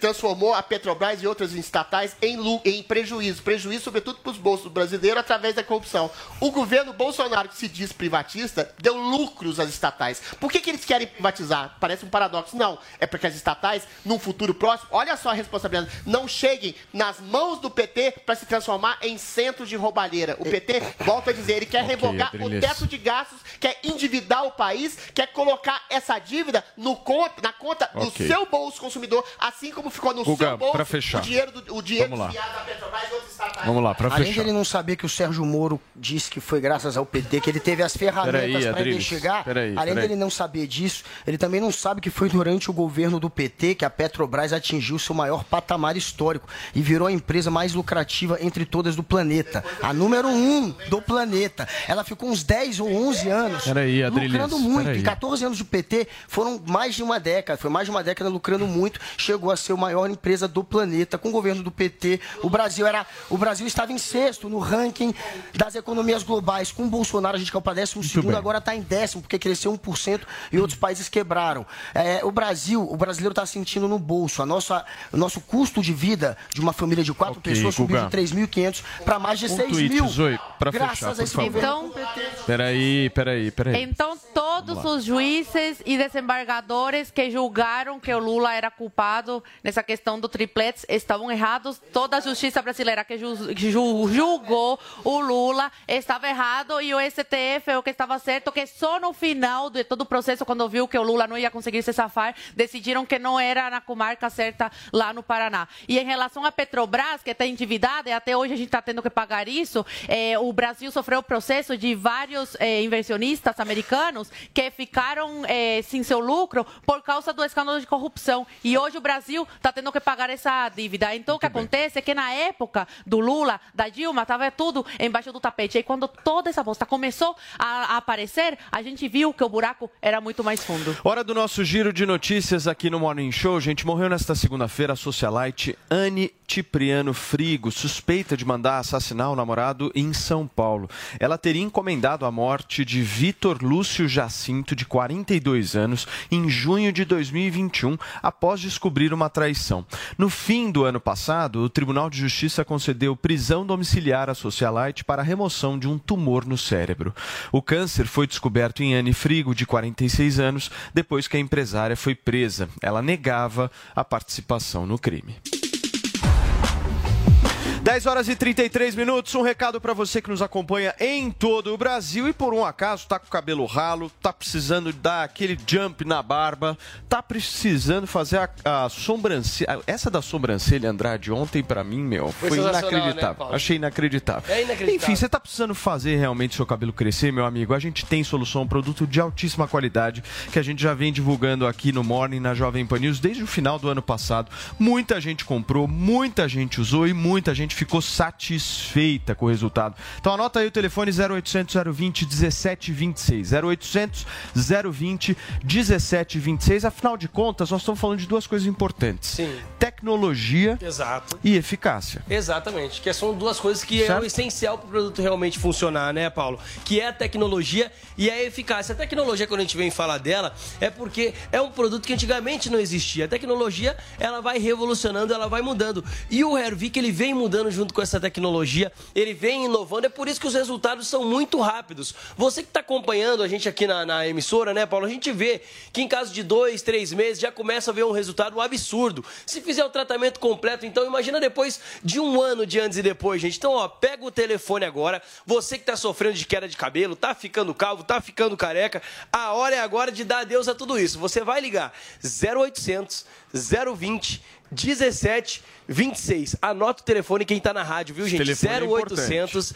transformou a Petrobras e outras estatais em, em prejuízo. Prejuízo, sobretudo, para os bolsos brasileiros através da corrupção. O governo Bolsonaro, que se diz privatista, deu lucros às estatais. Por que, que eles querem privatizar? Parece um paradoxo. Não. É porque as estatais, num futuro próximo, olha só a responsabilidade, não cheguem nas mãos do PT para se transformar em centro de roubalheira. O PT, volta a dizer, ele quer Ok, revogar o teto de gastos, quer endividar o país, quer colocar essa dívida no conta, na conta do Ok. seu bolso consumidor, assim como ficou no Guga, seu bolso pra fechar. o dinheiro, do, o dinheiro Vamos lá. desviado da Petrobras e outros estatais. Vamos lá, para Além de fechar. ele não saber que o Sérgio Moro disse que foi graças ao PT que ele teve as ferramentas para investigar, peraí, além peraí. dele não saber disso, ele também não sabe que foi durante o governo do PT que a Petrobras atingiu seu maior patamar histórico e virou a empresa mais lucrativa entre todas do planeta. A número um do planeta. Ela ficou uns 10 ou 11 anos Peraí, lucrando muito. peraí. Em 14 anos do PT foram mais de uma década. Foi mais de uma década lucrando muito. Chegou a ser a maior empresa do planeta. Com o governo do PT, o Brasil era, o Brasil estava em sexto no ranking das economias globais. Com o Bolsonaro a gente caiu para décimo segundo, bem. agora está em décimo porque cresceu 1% e outros países quebraram. É, o Brasil, o brasileiro está sentindo no bolso. A nossa, o nosso custo de vida de uma família de quatro Ok, pessoas subiu de 3.500 para mais de Um 6 tweet, mil. Zoe, pra graças fechar, a esse favor. governo Então, Peraí, peraí, peraí. Então, todos os juízes e desembargadores que julgaram que o Lula era culpado nessa questão do triplex estavam errados. Toda a justiça brasileira que ju- que ju- julgou o Lula estava errado e o STF é o que estava certo, que só no final de todo o processo, quando viu que o Lula não ia conseguir se safar, decidiram que não era na comarca certa lá no Paraná. E em relação à Petrobras, que está endividada, e até hoje a gente está tendo que pagar isso, eh, o Brasil sofreu o processo de vários eh, inversionistas americanos que ficaram eh, sem seu lucro por causa do escândalo de corrupção. E hoje o Brasil está tendo que pagar essa dívida. Então, o que acontece é que na época do Lula, da Dilma, estava tudo embaixo do tapete. E quando toda essa bosta começou a, a aparecer, a gente viu que o buraco era muito mais fundo. Hora do nosso giro de notícias aqui no Morning Show. Gente, morreu nesta segunda-feira a socialite Anne Cipriano Frigo, suspeita de mandar assassinar o namorado em São Paulo. Ela teria encomendado a morte de Vitor Lúcio Jacinto, de 42 anos, em junho de 2021, após descobrir uma traição. No fim do ano passado, o Tribunal de Justiça concedeu prisão domiciliar à socialite para a remoção de um tumor no cérebro. O câncer foi descoberto em Anne Frigo, de 46 anos, depois que a empresária foi presa. Ela negava a participação no crime. 10 horas e 33 minutos. Um recado para você que nos acompanha em todo o Brasil e por um acaso tá com o cabelo ralo, tá precisando dar aquele jump na barba, tá precisando fazer a, a sobrancelha. Essa da sobrancelha, Andrade, ontem para mim, meu, Foi foi, né, inacreditável. Paulo? Achei inacreditável. É inacreditável. Enfim, você tá precisando fazer realmente seu cabelo crescer, meu amigo? A gente tem solução, um produto de altíssima qualidade que a gente já vem divulgando aqui no Morning, na Jovem Pan News, desde o final do ano passado. Muita gente comprou, muita gente usou e muita gente ficou satisfeita com o resultado. Então anota aí o telefone 0800 020 1726. 0800 020 1726. Afinal de contas, nós estamos falando de duas coisas importantes: Sim. tecnologia Exato. e eficácia. Exatamente, que são duas coisas que é Certo. o essencial para o produto realmente funcionar, né, Paulo? Que é a tecnologia e a eficácia. A tecnologia, quando a gente vem falar dela, é porque é um produto que antigamente não existia. A tecnologia, ela vai revolucionando, ela vai mudando. E o Hervik, ele vem mudando junto com essa tecnologia, ele vem inovando, é por isso que os resultados são muito rápidos. Você que está acompanhando a gente aqui na, na emissora, né, Paulo? A gente vê que em caso de dois, três meses já começa a ver um resultado absurdo. Se fizer o tratamento completo, então imagina depois de um ano de antes e depois, gente. Então, ó, pega o telefone agora. Você que tá sofrendo de queda de cabelo, tá ficando calvo, tá ficando careca, a hora é agora de dar adeus a tudo isso. Você vai ligar 0800 020 17 26. Anota o telefone quem tá na rádio, viu, gente? Telefone é 0800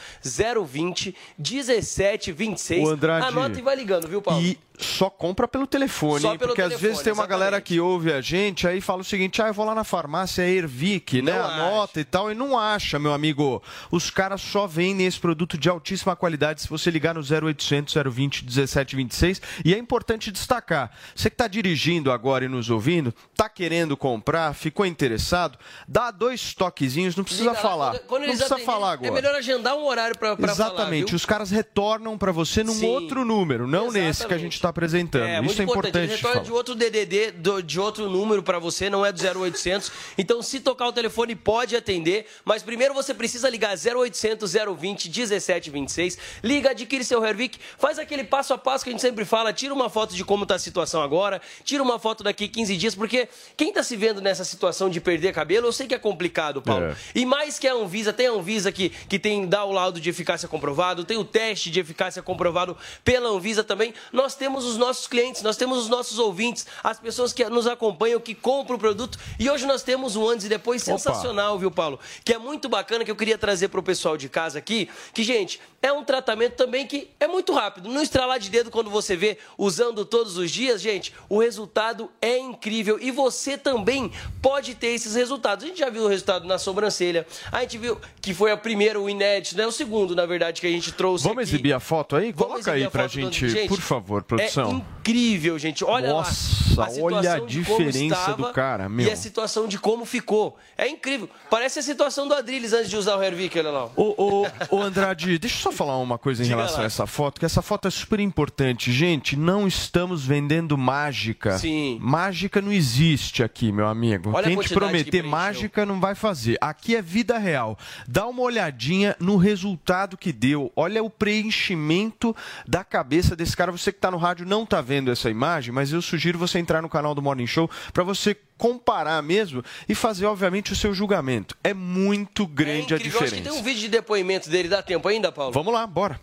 020 17 26. O Andrade. Anota e vai ligando, viu, Paulo? E só compra pelo telefone, pelo porque às telefone, vezes tem uma galera que ouve a gente aí fala o seguinte: ah, eu vou lá na farmácia Ervic, né? Não Anota e tal, e não acha, meu amigo. Os caras só vendem esse produto de altíssima qualidade se você ligar no 0800 020 1726. E é importante destacar: você que está dirigindo agora e nos ouvindo, tá querendo comprar, ficou interessado, dá dois toquezinhos, não precisa Liga lá, falar. quando- quando não precisa atenderem, falar É agora. melhor agendar um horário pra, pra falar, Exatamente, os caras retornam para você num Sim. outro número, não nesse que a gente está apresentando. É, Isso é importante. Ele retorna falar. de outro DDD, de outro número para você, não é do 0800. Então, se tocar o telefone, pode atender. Mas primeiro você precisa ligar 0800 020 1726. Liga, adquire seu Hervik. Faz aquele passo a passo que a gente sempre fala. Tira uma foto de como está a situação agora. Tira uma foto daqui 15 dias. Porque quem está se vendo nessa situação de perder cabelo, eu sei que é complicado, Paulo. É. E mais que a Anvisa, tem a Anvisa que, que tem dá o laudo de eficácia comprovado, tem o teste de eficácia comprovado pela Anvisa também. Nós temos os nossos clientes, nós temos os nossos ouvintes, as pessoas que nos acompanham, que compram o produto. E hoje nós temos um antes e depois Opa. sensacional, viu, Paulo? Que é muito bacana, que eu queria trazer para o pessoal de casa aqui. Que, gente, é um tratamento também que é muito rápido. No estralar de dedo, quando você vê usando todos os dias, gente, o resultado é incrível. E você também pode ter esses resultados. A gente já viu o resultado na sobrancelha. A gente viu que foi a primeira, o inédito, né? O segundo, na verdade, que a gente trouxe. Vamos aqui. exibir a foto aí? Vamos Coloca aí a pra foto do- gente, Gente, por favor, produção. É incrível, gente. Olha Nossa, lá. a olha a diferença estava do cara, meu. E a situação de como ficou. É incrível. Parece a situação do Adrilles antes de usar o Hervik, olha lá. Ô, ô, ô, Andrade, deixa eu só falar uma coisa em Diga relação lá. a essa foto, que essa foto é super importante. Gente, não estamos vendendo mágica. Sim. Mágica não existe aqui, meu amigo. Olha Quem te que prometer preencheu. mágica não vai fazer. Aqui é vida real. Dá uma olhadinha no resultado que deu. Olha o preenchimento da cabeça desse cara. Você que está no rádio rádio não está vendo essa imagem, mas eu sugiro você entrar no canal do Morning Show para você comparar mesmo e fazer, obviamente, o seu julgamento. É muito grande a Incrível. Eu acho diferença. que tem um vídeo de depoimento dele. Dá tempo ainda, Paulo? Vamos lá, bora.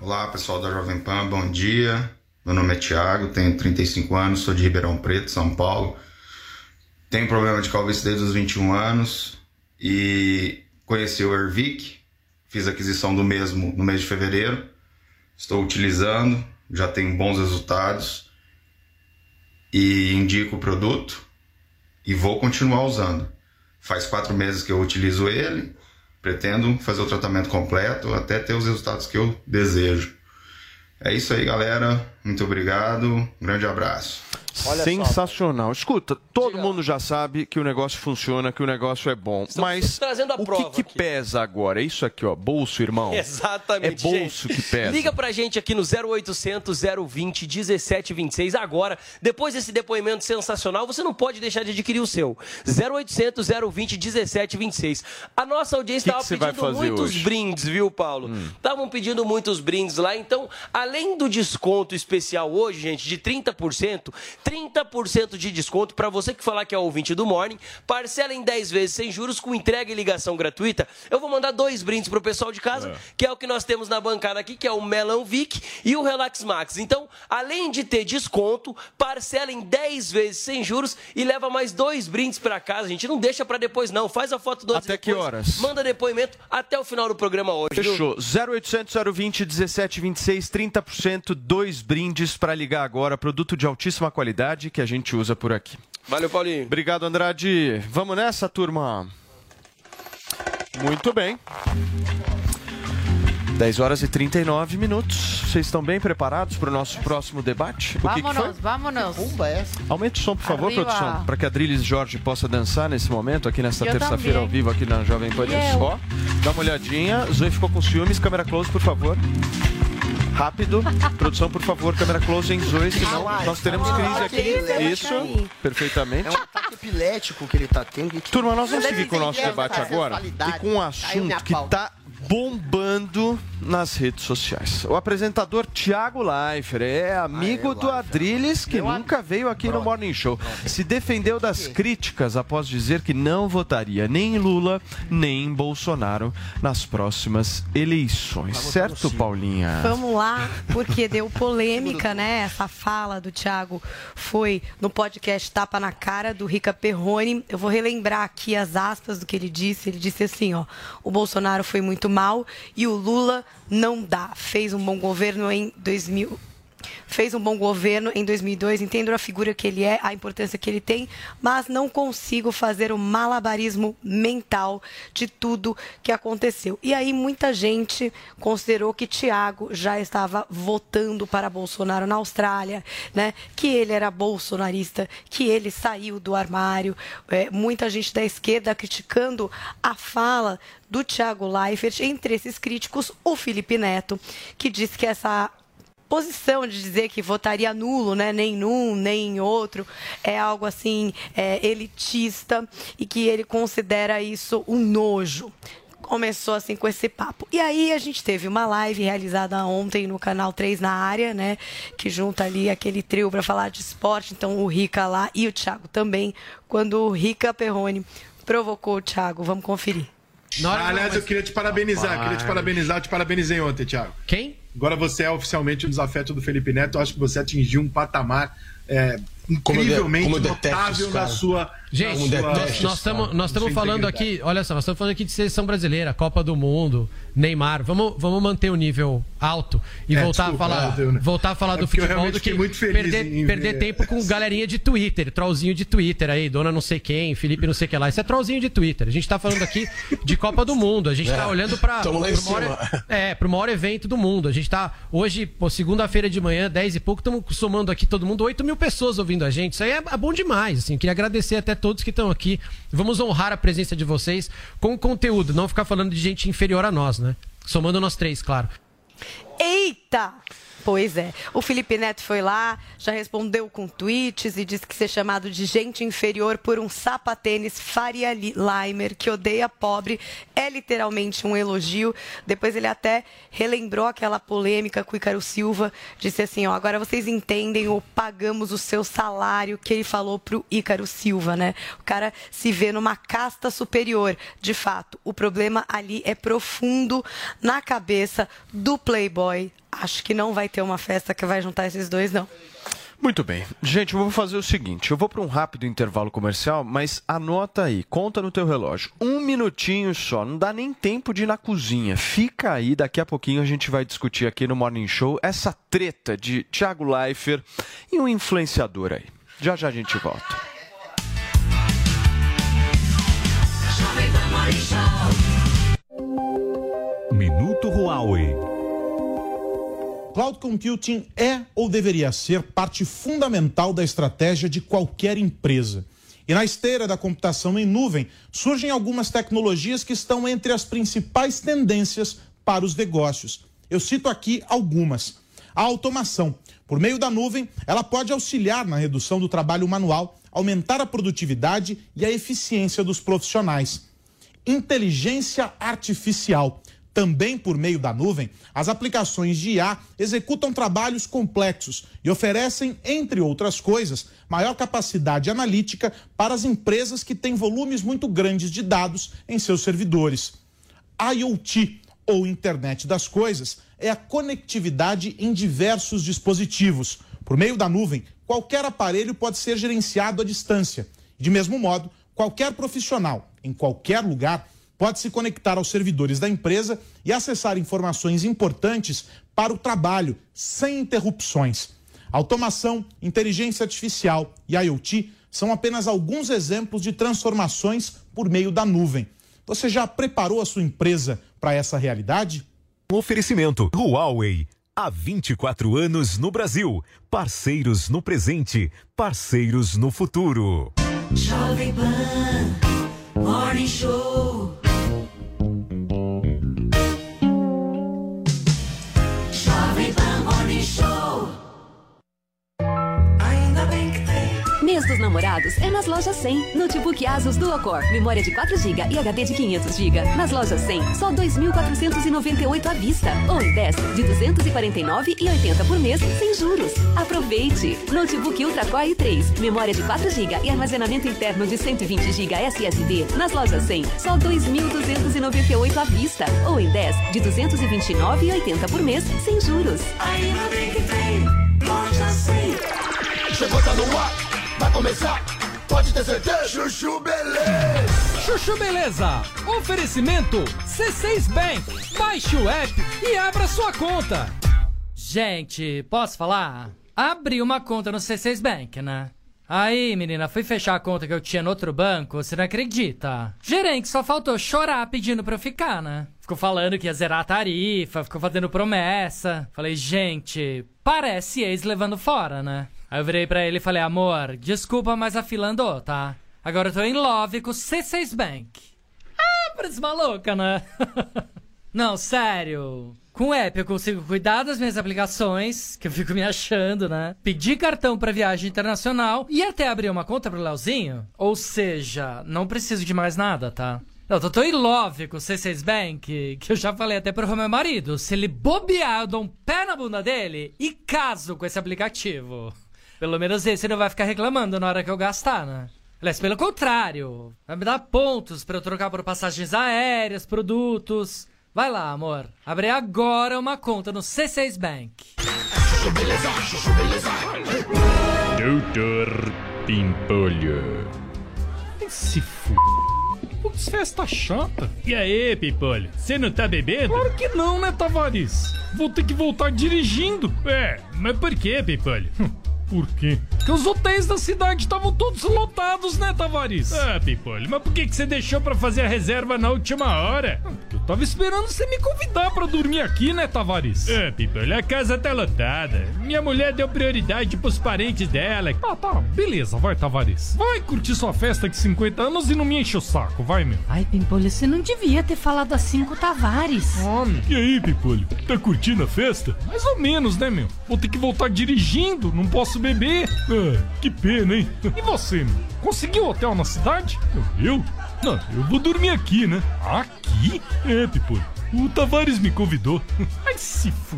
Olá, pessoal da Jovem Pan, bom dia. Meu nome é Thiago, tenho 35 anos, sou de Ribeirão Preto, São Paulo. Tenho problema de calvície desde os 21 anos e conheci o Ervic, fiz a aquisição do mesmo no mês de fevereiro. Estou utilizando, já tenho bons resultados e indico o produto e vou continuar usando. Faz quatro meses que eu utilizo ele, pretendo fazer o tratamento completo até ter os resultados que eu desejo. É isso aí, galera. Muito obrigado. Um grande abraço. Sensacional. Escuta, todo mundo já sabe que o negócio funciona, que o negócio é bom. mas trazendo a o prova que, que pesa agora? É isso aqui, ó. Bolso, irmão. [LAUGHS] Exatamente. É bolso gente. que pesa. Liga pra gente aqui no 0800 020 1726 agora. Depois desse depoimento sensacional, você não pode deixar de adquirir o seu. 0800 020 1726. A nossa audiência estava pedindo fazer muitos hoje? Hum. brindes, viu, Paulo? Estavam pedindo muitos brindes lá. Então, além do desconto especial hoje, gente, de 30%, 30% de desconto para você que falar que é ouvinte do Morning, parcela em 10 vezes sem juros com entrega e ligação gratuita. Eu vou mandar dois brindes pro pessoal de casa, que é o que nós temos na bancada aqui, que é o Melão Vic e o Relax Max. Então, além de ter desconto, parcela em 10 vezes sem juros e leva mais dois brindes para casa. gente não deixa para depois não. Faz a foto do Até que depois, horas? Manda depoimento até o final do programa hoje. viu? Fechou. 0800 020 1726, 30%, dois brindes para ligar agora. Produto de altíssima qualidade que a gente usa por aqui. Valeu, Paulinho. Obrigado, Andrade. Vamos nessa, turma. Muito bem. 10 horas e 39 minutos. Vocês estão bem preparados para o nosso próximo debate? O que que, foi? Vámonos, vámonos. Aumente o som, por favor, Arriba. produção, para que a Drilis Jorge possa dançar nesse momento, aqui nesta terça-feira ao vivo, aqui na Jovem Pan News. Ó, dá uma olhadinha. Zoe ficou com ciúmes. Câmera close, por favor. Rápido. Produção, por favor, câmera close em Zoe, senão nós teremos crise aqui. Isso, perfeitamente. É um ataque epilético que ele tá tendo. Turma, nós vamos seguir com o nosso debate agora e com um assunto que está bombando nas redes sociais. O apresentador Thiago Leifert é amigo do Adrilles, que nunca veio aqui no Morning Show. Se defendeu das críticas após dizer que não votaria nem em Lula, nem em Bolsonaro nas próximas eleições. Certo, Paulinha? Vamos lá, porque deu polêmica, né? Essa fala do Thiago foi no podcast Tapa na Cara, do Rica Perrone. Eu vou relembrar aqui as aspas do que ele disse. Ele disse assim, ó, o Bolsonaro foi muito mal e o Lula não dá. Fez um bom governo em 2000 fez um bom governo em 2002, entendo a figura que ele é, a importância que ele tem, mas não consigo fazer o malabarismo mental de tudo que aconteceu. E aí muita gente considerou que Tiago já estava votando para Bolsonaro na Austrália, né? Que ele era bolsonarista, que ele saiu do armário. É, muita gente da esquerda criticando a fala do Tiago Leifert. Entre esses críticos, o Felipe Neto, que disse que essa posição de dizer que votaria nulo, né, nem num, nem em outro, é algo assim é, elitista e que ele considera isso um nojo. Começou assim com esse papo. E aí a gente teve uma live realizada ontem no canal 3 na área, né? Que junta ali aquele trio para falar de esporte. Então o Rica lá e o Thiago também. Quando o Rica Perrone provocou o Thiago. Vamos conferir. Ah, aliás, eu queria te parabenizar, queria te parabenizar, eu te parabenizei ontem, Thiago. Quem? Agora você é oficialmente um desafeto do Felipe Neto. Eu acho que você atingiu um patamar é, Como eu incrivelmente como eu detesto notável na sua. Gente, nós- estamos nós estamos sua falando aqui, olha só, nós estamos falando aqui de seleção brasileira, Copa do Mundo, Neymar. Vamos, vamos manter o nível alto e É, voltar desculpa, a falar, é, deu, né? voltar a falar É do eu futebol do que fiquei muito feliz perder, perder tempo com galerinha de Twitter, trollzinho de Twitter aí, dona não sei quem, Felipe não sei que lá. Isso é trollzinho de Twitter. A gente tá falando aqui de Copa do Mundo. A gente tá É, olhando para pro maior, é, maior evento do mundo. A gente tá hoje, segunda-feira de manhã, 10 e pouco, estamos somando aqui todo mundo, 8 mil pessoas ouvindo a gente. Isso aí é, é bom demais, assim. Queria agradecer até todos que estão aqui. Vamos honrar a presença de vocês com conteúdo, não ficar falando de gente inferior a nós, né? Somando nós três, claro. Eita! Pois é. O Felipe Neto foi lá, já respondeu com tweets e disse que ser chamado de gente inferior por um sapatênis Faria Limer, que odeia pobre, é literalmente um elogio. Depois ele até relembrou aquela polêmica com o Ícaro Silva, disse assim, ó, agora vocês entendem o pagamos o seu salário que ele falou pro Ícaro Silva, né? O cara se vê numa casta superior. De fato, o problema ali é profundo na cabeça do Playboy acho que não vai ter uma festa que vai juntar esses dois, não. Muito bem. Gente, eu vou fazer o seguinte: eu vou para um rápido intervalo comercial, mas anota aí, conta no teu relógio. Um minutinho só, não dá nem tempo de ir na cozinha. Fica aí, daqui a pouquinho a gente vai discutir aqui no Morning Show essa treta de Thiago Leifert e um influenciador aí. Já já a gente volta. Minuto Huawei. Cloud computing é ou deveria ser parte fundamental da estratégia de qualquer empresa. E na esteira da computação em nuvem, surgem algumas tecnologias que estão entre as principais tendências para os negócios. Eu cito aqui algumas. A automação. Por meio da nuvem, ela pode auxiliar na redução do trabalho manual, aumentar a produtividade e a eficiência dos profissionais. Inteligência artificial. Também por meio da nuvem, as aplicações de IA executam trabalhos complexos e oferecem, entre outras coisas, maior capacidade analítica para as empresas que têm volumes muito grandes de dados em seus servidores. IoT, ou Internet das Coisas, é a conectividade em diversos dispositivos. Por meio da nuvem, qualquer aparelho pode ser gerenciado à distância. De mesmo modo, qualquer profissional, em qualquer lugar, pode se conectar aos servidores da empresa e acessar informações importantes para o trabalho, sem interrupções. Automação, inteligência artificial e IoT são apenas alguns exemplos de transformações por meio da nuvem. Você já preparou a sua empresa para essa realidade? Oferecimento Huawei. Há 24 anos no Brasil. Parceiros no presente, parceiros no futuro. Jovem Pan, Morning Show. Namorados é nas lojas 100. Notebook Asus Dual Core, memória de 4 GB e HD de 500 GB. Nas lojas 100, só 2.498 à vista. Ou em 10 de 249,80 por mês, sem juros. Aproveite! Notebook Ultra Core i3, memória de 4 GB e armazenamento interno de 120 GB SSD. Nas lojas 100, só 2.298 à vista. Ou em 10 de 229,80 por mês, sem juros. Ainda bem que tem. Loja 100. Chegou, tá no ar, começar, pode ter certeza. Chuchu Beleza. Chuchu Beleza. Oferecimento C6 Bank. Baixe o app e abra sua conta. Gente, posso falar? Abri uma conta no C6 Bank, né? Aí, menina, fui fechar a conta que eu tinha no outro banco, você não acredita? Gerente só faltou chorar pedindo pra eu ficar, né? Ficou falando que ia zerar a tarifa, ficou fazendo promessa. Falei, gente, parece ex levando fora, né? Aí eu virei pra ele e falei, amor, desculpa, mas a fila andou, tá? Agora eu tô em love com o C6 Bank. Ah, parece maluca, né? [LAUGHS] Não, sério. Com o app eu consigo cuidar das minhas aplicações, que eu fico me achando, né? Pedir cartão pra viagem internacional e até abrir uma conta pro Leozinho. Ou seja, não preciso de mais nada, tá? Não, tô tão em love com o C6 Bank que eu já falei até pro meu marido. Se ele bobear, eu dou um pé na bunda dele e caso com esse aplicativo. Pelo menos esse não vai ficar reclamando na hora que eu gastar, né? Aliás, pelo contrário, vai me dar pontos pra eu trocar por passagens aéreas, produtos. Vai lá, amor. Abre agora uma conta no C6 Bank. Doutor Pimpolho. Se f... Putz, festa chata. E aí, Pimpolho? Você não tá bebendo? Claro que não, né, Tavares? Vou ter que voltar dirigindo. É, mas por que, Pimpolho? [LAUGHS] Por quê? Porque os hotéis da cidade estavam todos lotados, né, Tavares? Ah, Pipolho, mas por que, que você deixou pra fazer a reserva na última hora? Eu tava esperando você me convidar pra dormir aqui, né, Tavares? Ah, Pipolho, a casa tá lotada. Minha mulher deu prioridade pros parentes dela. Ah, tá. Beleza, vai, Tavares. Vai curtir sua festa de 50 anos e não me enche o saco, vai, meu. Ai, Pimpolho, você não devia ter falado assim com o Tavares. Homem. E aí, Pipolho, tá curtindo a festa? Mais ou menos, né, meu? Vou ter que voltar dirigindo, não posso beber. Ah, que pena, hein? E você, meu? Conseguiu hotel na cidade? Eu? Não, eu vou dormir aqui, né? Aqui? É, Pipolho. O Tavares me convidou. Ai, se f...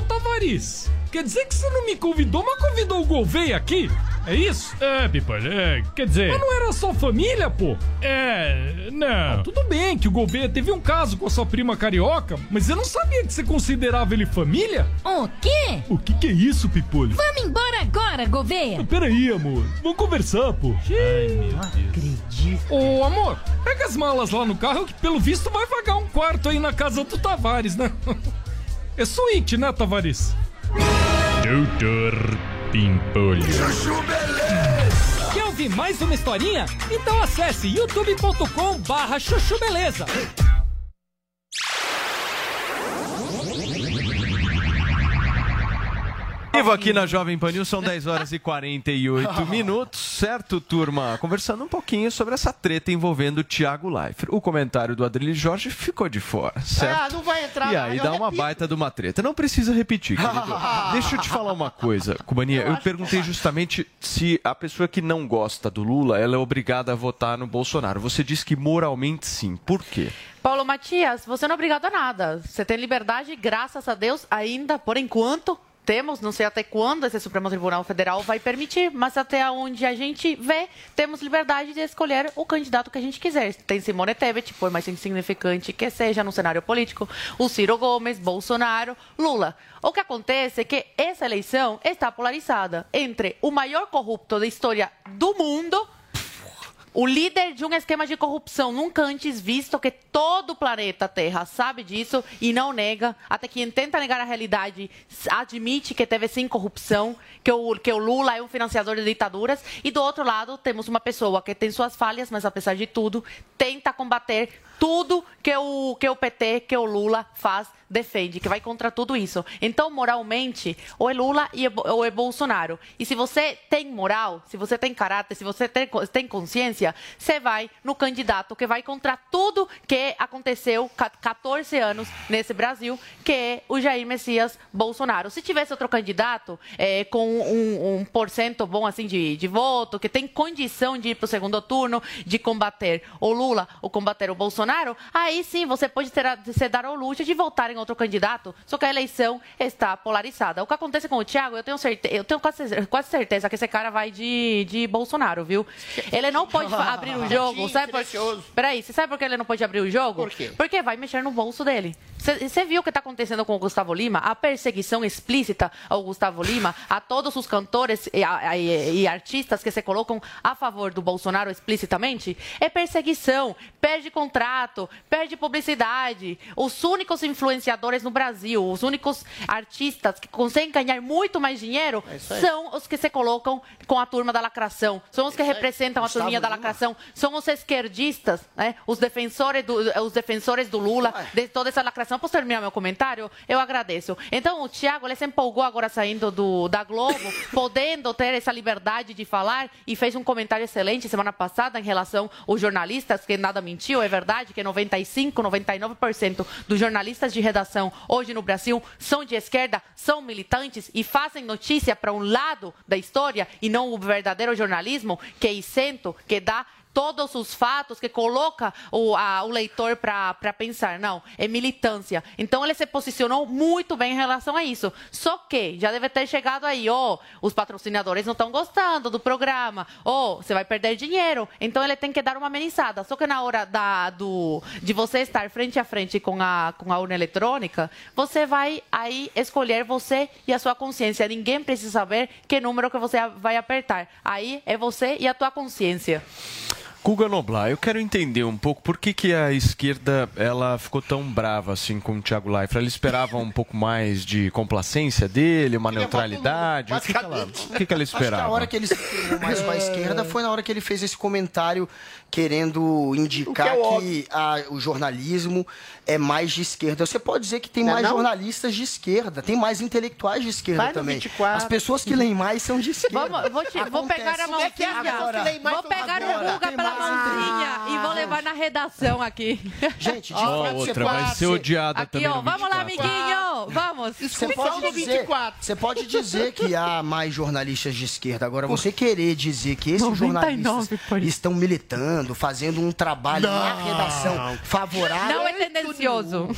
Ô, Tavares, quer dizer que você não me convidou, mas convidou o Gouveia aqui? É isso? É, Pipolho, é, quer dizer... Mas não era só família, pô? É, não. Ah, tudo bem que o Gouveia teve um caso com a sua prima carioca, mas eu não sabia que você considerava ele família? O quê? O que que é isso, Pipolho? Vamos embora agora, Gouveia. Peraí, amor. Vamos conversar, pô. Ai, meu Deus. Ô, amor, pega as malas lá no carro que pelo visto vai vagar um quarto aí na casa do Tavares, né? [LAUGHS] É suíte, né, Tavares? Doutor Pimpolho. Quer ouvir mais uma historinha? Então acesse youtube.com barra chuchu beleza. Vivo aqui na Jovem Pan News, são 10 horas e 48 [LAUGHS] minutos, certo, turma? Conversando um pouquinho sobre essa treta envolvendo o Thiago Leifert. O comentário do Adrilho Jorge ficou de fora, certo? Ah, não vai entrar E aí eu dá uma repito. baita de uma treta. Não precisa repetir, querido. [LAUGHS] Deixa eu te falar uma coisa, Cubaninha. Eu perguntei justamente se a pessoa que não gosta do Lula, ela é obrigada a votar no Bolsonaro. Você disse que moralmente sim. Por quê? Paulo Matias, você não é obrigado a nada. Você tem liberdade, graças a Deus, ainda, por enquanto. Temos, não sei até quando esse Supremo Tribunal Federal vai permitir, mas até onde a gente vê, temos liberdade de escolher o candidato que a gente quiser. Tem Simone Tebet, por mais insignificante que seja no cenário político, o Ciro Gomes, Bolsonaro, Lula. O que acontece é que essa eleição está polarizada entre o maior corrupto da história do mundo o líder de um esquema de corrupção nunca antes visto, que todo o planeta Terra sabe disso e não nega, até quem tenta negar a realidade admite que teve sim corrupção, que o, que o Lula é um financiador de ditaduras, e do outro lado temos uma pessoa que tem suas falhas, mas apesar de tudo, tenta combater tudo que o, que o PT, que o Lula faz, defende, que vai contra tudo isso. Então, moralmente, ou é Lula é ou é Bolsonaro. E se você tem moral, se você tem caráter, se você tem, tem consciência, você vai no candidato que vai contra tudo que aconteceu ca- 14 anos nesse Brasil, que é o Jair Messias Bolsonaro. Se tivesse outro candidato eh, com um, um porcento bom assim de, de voto, que tem condição de ir para o segundo turno, de combater o Lula ou combater o Bolsonaro, aí sim você pode ter se dar ao luxo de votar em outro candidato, só que a eleição está polarizada. O que acontece com o Thiago, eu tenho, certe eu tenho quase, quase certeza que esse cara vai de, de Bolsonaro, viu? Ele não pode [LAUGHS] abrir o jogo, sabe por. Peraí, você sabe por que ele não pode abrir o jogo? Por quê? Porque vai mexer no bolso dele. Você viu o que está acontecendo com o Gustavo Lima? A perseguição explícita ao Gustavo Lima, a todos os cantores e, a- e- e artistas que se colocam a favor do Bolsonaro explicitamente? É perseguição, perde contrato, perde publicidade. Os únicos influenciadores no Brasil, os únicos artistas que conseguem ganhar muito mais dinheiro isso aí. são os que se colocam com a turma da lacração, são os que Isso aí. representam a Gustavo turminha da Lima. lacração, são os esquerdistas, né? os, defensores do, os defensores do Lula, de toda essa lacração. Posso terminar meu comentário? Eu agradeço. Então, o Tiago, ele se empolgou agora saindo do, da Globo, [LAUGHS] podendo ter essa liberdade de falar e fez um comentário excelente semana passada em relação aos jornalistas, que nada mentiu, é verdade que 95, 99% dos jornalistas de redação hoje no Brasil são de esquerda, são militantes e fazem notícia para um lado da história e não o verdadeiro jornalismo que é isento, que dá todos os fatos, que coloca o, a- o leitor para pensar. Não, é militância. Então ele se posicionou muito bem em relação a isso. Só que já deve ter chegado aí, ó, os patrocinadores não estão gostando do programa, ó, você vai perder dinheiro. Então ele tem que dar uma amenizada. Só que na hora da, do, de você estar frente a frente com a, com a urna eletrônica, você vai aí escolher você e a sua consciência. Ninguém precisa saber que número que você vai apertar. Aí é você e a tua consciência. Guga Noblar, eu quero entender um pouco por que, que a esquerda ela ficou tão brava assim com o Thiago Leifert. Ela esperava um pouco mais de complacência dele, uma neutralidade. O que, que ela, o que, que ela Acho que a esperava? hora que ele se mais para a esquerda foi na hora que ele fez esse comentário querendo indicar O que é que, a- o jornalismo é mais de esquerda. Você pode dizer que tem Não é mais não? jornalistas de esquerda, tem mais intelectuais de esquerda Vai no também. 24. As pessoas que leem mais são de esquerda. Vamos, vou, te- vou pegar a que é mãozinha. que mais Vou pegar agora. o Guga Tem pela mãozinha e vou levar na redação aqui. Gente, de você outra, vai pode ser odiada Aqui, também ó. no Vamos lá, 24. amiguinho. Vamos. Você Só pode, dizer, 24. você pode dizer que há mais jornalistas de esquerda. Agora, você querer dizer que esses 99 jornalistas estão militando, fazendo um trabalho na redação favorável. Não é tendencioso.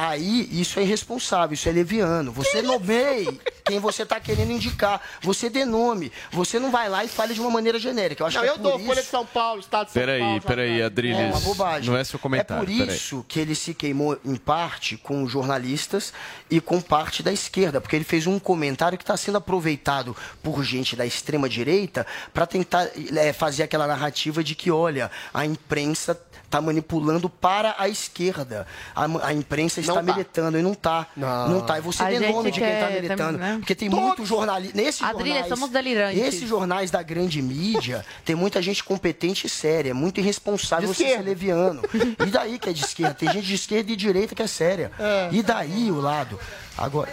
Aí, isso é irresponsável, isso é leviano. Você nomeie quem você está querendo indicar. Você dê nome. Você não vai lá e fale de uma maneira genérica. Eu acho Não, que é eu dou por Folha de isso... São Paulo, Estado de São Peraí, Paulo. peraí, Jornal. Adriles. É uma bobagem. Não é seu comentário. É por peraí. isso que ele se queimou em parte com jornalistas e com parte da esquerda, porque ele fez um comentário que está sendo aproveitado por gente da extrema direita para tentar é, fazer aquela narrativa de que, olha, a imprensa está manipulando para a esquerda. A, a imprensa está Não tá. militando e não está. Não. Não está. E você A dê nome de quem está militando. também, né? Porque tem muito jornalista. Nesses Adrilha, jornais, somos delirantes. Esses jornais da grande mídia, [LAUGHS] tem muita gente competente e séria. É muito irresponsável De você ser leviano. E daí que é de esquerda? Tem gente de esquerda e de direita que é séria. E daí o lado? Agora.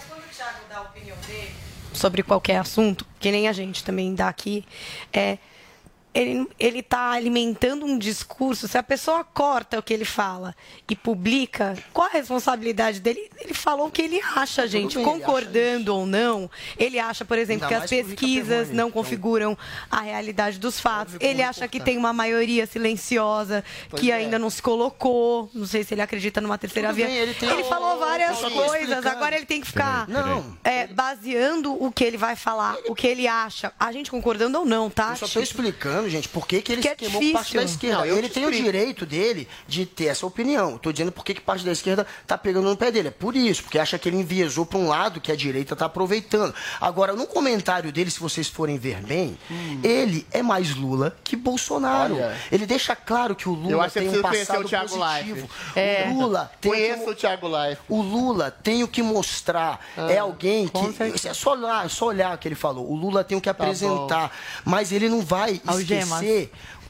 sobre qualquer assunto, que nem a gente também dá aqui, é ele, ele tá alimentando um discurso. Se a pessoa corta o que ele fala e publica, qual a responsabilidade dele? Ele falou o que ele acha, gente. bem, ele Concordando ou não, ele acha, por exemplo, Ainda que as que pesquisas não então- configuram a realidade dos fatos. Que Ele acha que importa. tem uma maioria silenciosa Pois que é. ainda não se colocou. Não sei se ele acredita numa terceira Tudo via. bem, ele tem- falou várias coisas. Agora ele tem que ficar Não. é, baseando o que ele vai falar, o que ele acha. A gente concordando ou não, tá? Eu só estou explicando, gente, por que, que ele Que se é queimou com parte da esquerda. Não, ele te tem o direito dele de ter essa opinião. Estou dizendo por que que parte da esquerda está pegando no pé dele. É por isso, porque acha que ele enviesou para um lado que a direita está aproveitando. Agora, no comentário dele, se vocês forem ver bem, ele é mais Lula que Bolsonaro. Hum. Olha. Ele deixa claro que o Eu Lula acho que tem um passado o Thiago positivo. É. O Lula tem que Conheço o Thiago Leifert. o Lula tem o que mostrar. Ah, é alguém que. certeza. É só olhar, é só olhar o que ele falou. O Lula tem o que apresentar. Mas ele não vai esquecer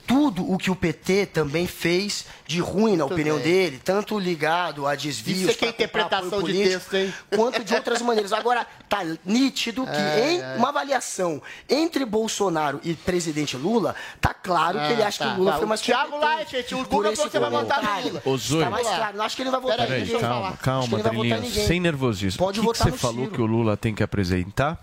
tudo o que o PT também fez de ruim, na opinião dele, tanto ligado a desvios. Isso é pra comprar interpretação de texto, hein? Quanto de outras maneiras. Agora, tá nítido que É, em é. uma avaliação entre Bolsonaro e presidente Lula, tá claro que ele Ah, acha tá, que o Lula tá. foi mais Thiago competente. Leifert, o Por Google esse você vai votar no. Lula. Ô, Zoe. Tá mais claro. Não acho que ele vai votar Peraí, ninguém. Calma, falar. Calma, que ninguém. Sem nervosismo. Pode o que, que votar você no falou Ciro. que o Lula tem que apresentar?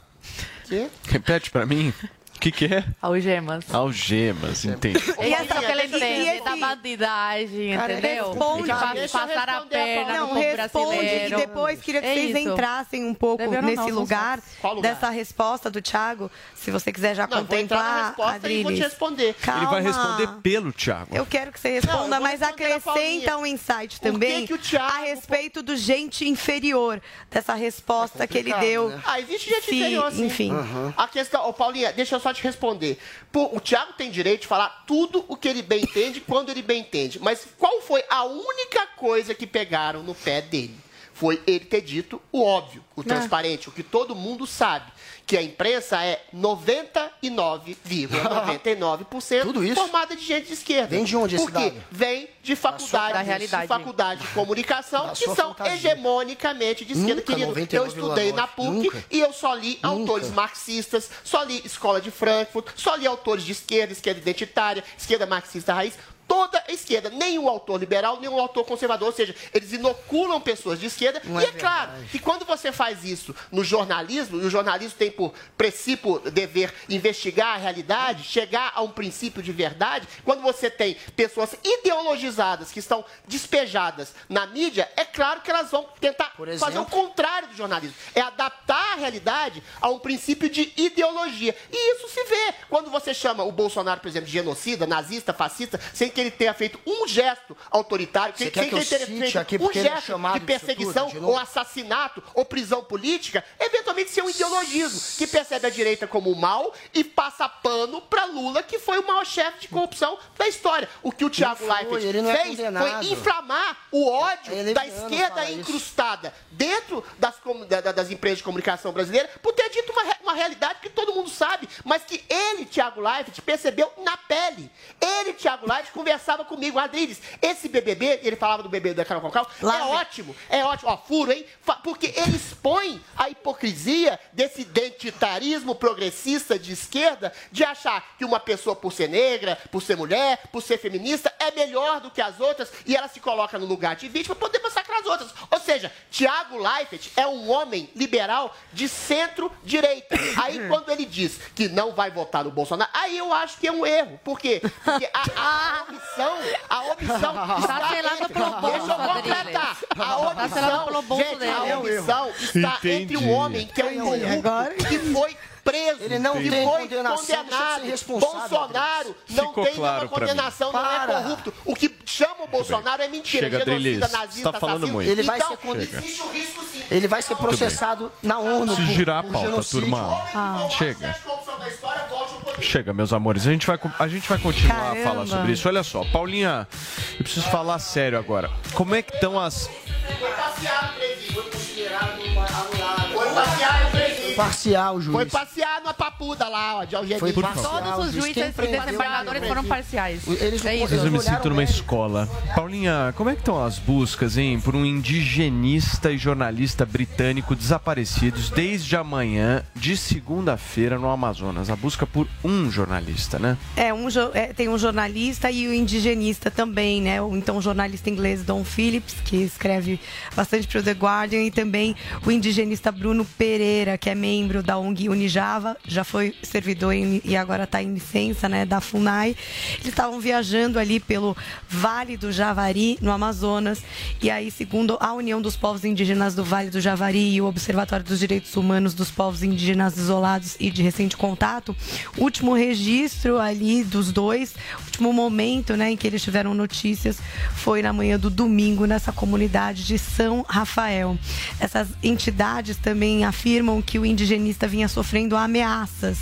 Quê? Repete pra mim. O que, que é? Algemas. Algemas, entendi. É isso que ele entende e da bandidagem, Cara, entendeu? responde. De passar a perna no Não, povo responde e depois queria que É vocês isso. entrassem um pouco Deveram nesse não, lugar, lugar? dessa resposta do Thiago. Se você quiser já Não, eu vou entrar na contemplar, resposta e vou te responder. Calma. Ele vai responder pelo Thiago. Eu quero que você responda, mas acrescenta um insight que também que Thiago- a respeito do gente inferior, dessa resposta que ele deu. né? Ah, existe gente Se- inferior, sim. enfim. A questão, ô Paulinha, deixa eu só te responder. O Thiago tem direito de falar tudo o que ele bem entende, quando ele bem entende. Mas qual foi a única coisa que pegaram no pé dele? Foi ele ter dito o óbvio, o transparente, o que todo mundo sabe. Que a imprensa é [LAUGHS] 99,99% Tudo isso? formada de gente de esquerda. Vem de onde esse Por quê? dado? Vem de faculdade, da realidade. de faculdade de comunicação, Da que são fantasia. hegemonicamente de esquerda. Nunca, Querido, eu estudei na 99,9. PUC Nunca. e eu só li autores Nunca. marxistas, só li Escola de Frankfurt, só li autores de esquerda, esquerda identitária, esquerda marxista raiz. Toda a esquerda, nenhum autor liberal, nenhum autor conservador, ou seja, eles inoculam pessoas de esquerda. Não e é é claro que quando você faz isso no jornalismo, e o jornalismo tem por princípio dever investigar a realidade, chegar a um princípio de verdade, quando você tem pessoas ideologizadas que estão despejadas na mídia, é claro que elas vão tentar Por fazer o exemplo? contrário do jornalismo. É adaptar a realidade a um princípio de ideologia. E isso se vê quando você chama o Bolsonaro, por exemplo, de genocida, nazista, fascista, sem que ele tenha feito um gesto autoritário, sem, que eu ele tenha feito um é gesto chamado de perseguição de ou assassinato ou prisão política, eventualmente ser um ideologismo que percebe a direita como o mal e passa pano para Lula, que foi o maior chefe de corrupção da história. O que o Thiago foi, Leifert é fez condenado. foi inflamar o ódio É da esquerda incrustada dentro das, com- da- da- das empresas de comunicação brasileiras por ter dito uma, uma realidade que todo mundo sabe, mas que ele, Thiago Leifert, percebeu na pele. Ele, Thiago Leifert, conversava comigo, Adriles, esse BBB, ele falava do BBB da Carol Concal, é ótimo, é ótimo, ó, furo, hein? Porque ele expõe a hipocrisia desse identitarismo progressista de esquerda de achar que uma pessoa, por ser negra, por ser mulher, por ser feminista, é melhor do que as outras e ela se coloca no lugar de vítima para poder massacrar as outras. Ou seja, Tiago Leifert é um homem liberal de centro-direita. Aí, quando ele diz que não vai votar no Bolsonaro, aí eu acho que é um erro. Por quê? Porque a, a omissão, a omissão Tá está entre- pelo bolso, Deixa eu completar. A Tá bolso gente, dele. a omissão está entre um homem que é um corrupto, que foi preso, Ele não tem foi condenado. responsável, Bolsonaro não Ficou tem claro nenhuma condenação, não é corrupto. O que chama o Bolsonaro é mentira, Chega, genocida, Drilis. nazista, tá falando assassino. muito. Ele vai então, ser conde- existe o risco sim. Ele vai ser processado na ONU. Se por- girar a por pauta, genocídio. turma. Ah. Chega. Chega, meus amores. A gente vai, a gente vai continuar a Caramba. falar sobre isso. Olha só, Paulinha, eu preciso falar sério agora. Como é que estão as. Foi passear, presidente. Foi considerado anulado. Foi passear, presidente. Parcial, juiz. Foi passear na papuda lá, ó, de Algeciras. Foi parcial, Todos os juízes e desembargadores foram parciais. Eles É isso. eu me sinto numa escola. Paulinha, como é que estão as buscas, hein, por um indigenista e jornalista britânico desaparecidos desde amanhã de segunda-feira no Amazonas? A busca por um jornalista, né? É, um, jo- é, tem um jornalista e o indigenista também, né? O então jornalista inglês Don Phillips, que escreve bastante para o The Guardian, e também o indigenista Bruno Pereira, que é membro da ONG Unijava, já foi servidor em- e agora está em licença, né, da FUNAI. Eles estavam viajando ali pelo Vale do Javari, no Amazonas, e aí, segundo a União dos Povos Indígenas do Vale do Javari e o Observatório dos Direitos Humanos dos Povos Indígenas Isolados e de Recente Contato, último registro ali dos dois, último momento né, em que eles tiveram notícias foi na manhã do domingo nessa comunidade de São Rafael. Essas entidades também afirmam que o indigenista vinha sofrendo ameaças.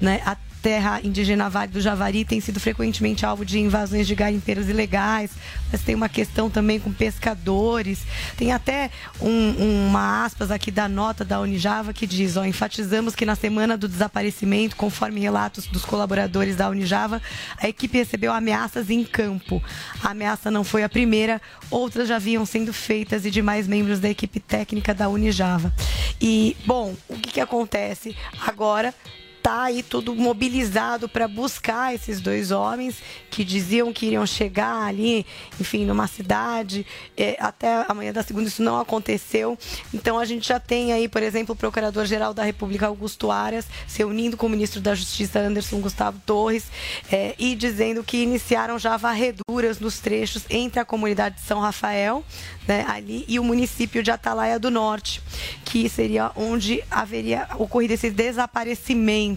Né? Terra indígena Vale do Javari tem sido frequentemente alvo de invasões de garimpeiros ilegais, mas tem uma questão também com pescadores. Tem até um- uma aspas aqui da nota da Unijava que diz: ó, enfatizamos que na semana do desaparecimento, conforme relatos dos colaboradores da Unijava, a equipe recebeu ameaças em campo. A ameaça não foi a primeira, outras já vinham sendo feitas e demais membros da equipe técnica da Unijava. E, bom, o que, que acontece? Agora tá aí tudo mobilizado para buscar esses dois homens que diziam que iriam chegar ali, enfim, numa cidade. É, até amanhã da segunda isso não aconteceu. Então a gente já tem aí, por exemplo, o Procurador-Geral da República, Augusto Aras, se unindo com o Ministro da Justiça, Anderson Gustavo Torres, é, e dizendo que iniciaram já varreduras nos trechos entre a comunidade de São Rafael, né, ali, e o município de Atalaia do Norte, que seria onde haveria ocorrido esse desaparecimento.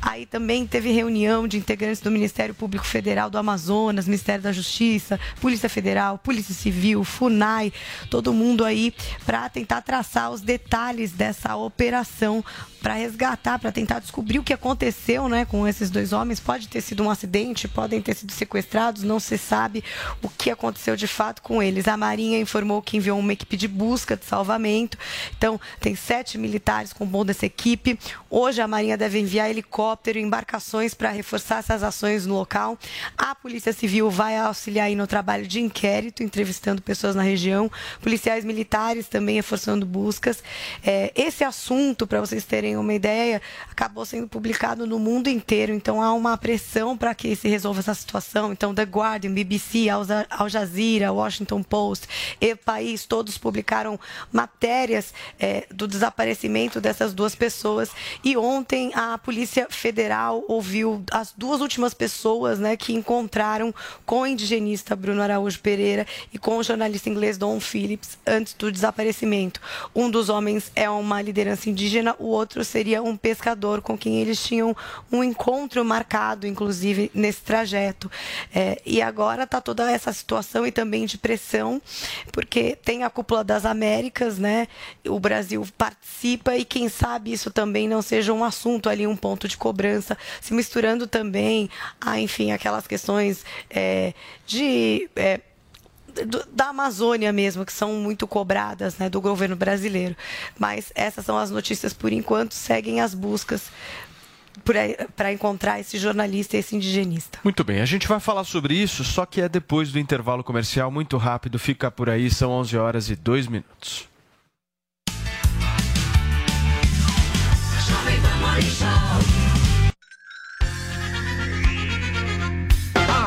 Aí também teve reunião de integrantes do Ministério Público Federal do Amazonas, Ministério da Justiça, Polícia Federal, Polícia Civil, FUNAI, todo mundo aí para tentar traçar os detalhes dessa operação para resgatar, para tentar descobrir o que aconteceu, né, com esses dois homens. Pode ter sido um acidente, podem ter sido sequestrados, não se sabe o que aconteceu de fato com eles. A Marinha informou que enviou uma equipe de busca, de salvamento. Então, tem sete militares com bom dessa equipe. Hoje a Marinha deve enviar helicóptero e embarcações para reforçar essas ações no local. A Polícia Civil vai auxiliar aí no trabalho de inquérito, entrevistando pessoas na região. Policiais militares também reforçando buscas. É, esse assunto, para vocês terem uma ideia, acabou sendo publicado no mundo inteiro. Então há uma pressão para que se resolva essa situação. Então, The Guardian, BBC, Al Jazeera, Washington Post, e país, todos publicaram matérias é, do desaparecimento dessas duas pessoas. E ontem a Polícia Federal ouviu as duas últimas pessoas né, que encontraram com o indigenista Bruno Araújo Pereira e com o jornalista inglês Don Phillips antes do desaparecimento. Um dos homens é uma liderança indígena, o outro seria um pescador com quem eles tinham um encontro marcado, inclusive, nesse trajeto. É, e agora está toda essa situação e também de pressão, porque tem a cúpula das Américas, né? O Brasil participa e quem sabe isso também não seja um assunto ali, um ponto de cobrança, se misturando também a, enfim, aquelas questões é, de. É, do- da Amazônia mesmo, que são muito cobradas né, do governo brasileiro. Mas essas são as notícias por enquanto, seguem as buscas para encontrar esse jornalista e esse indigenista. Muito bem, a gente vai falar sobre isso, só que é depois do intervalo comercial, muito rápido, fica por aí, são 11 horas e 2 minutos.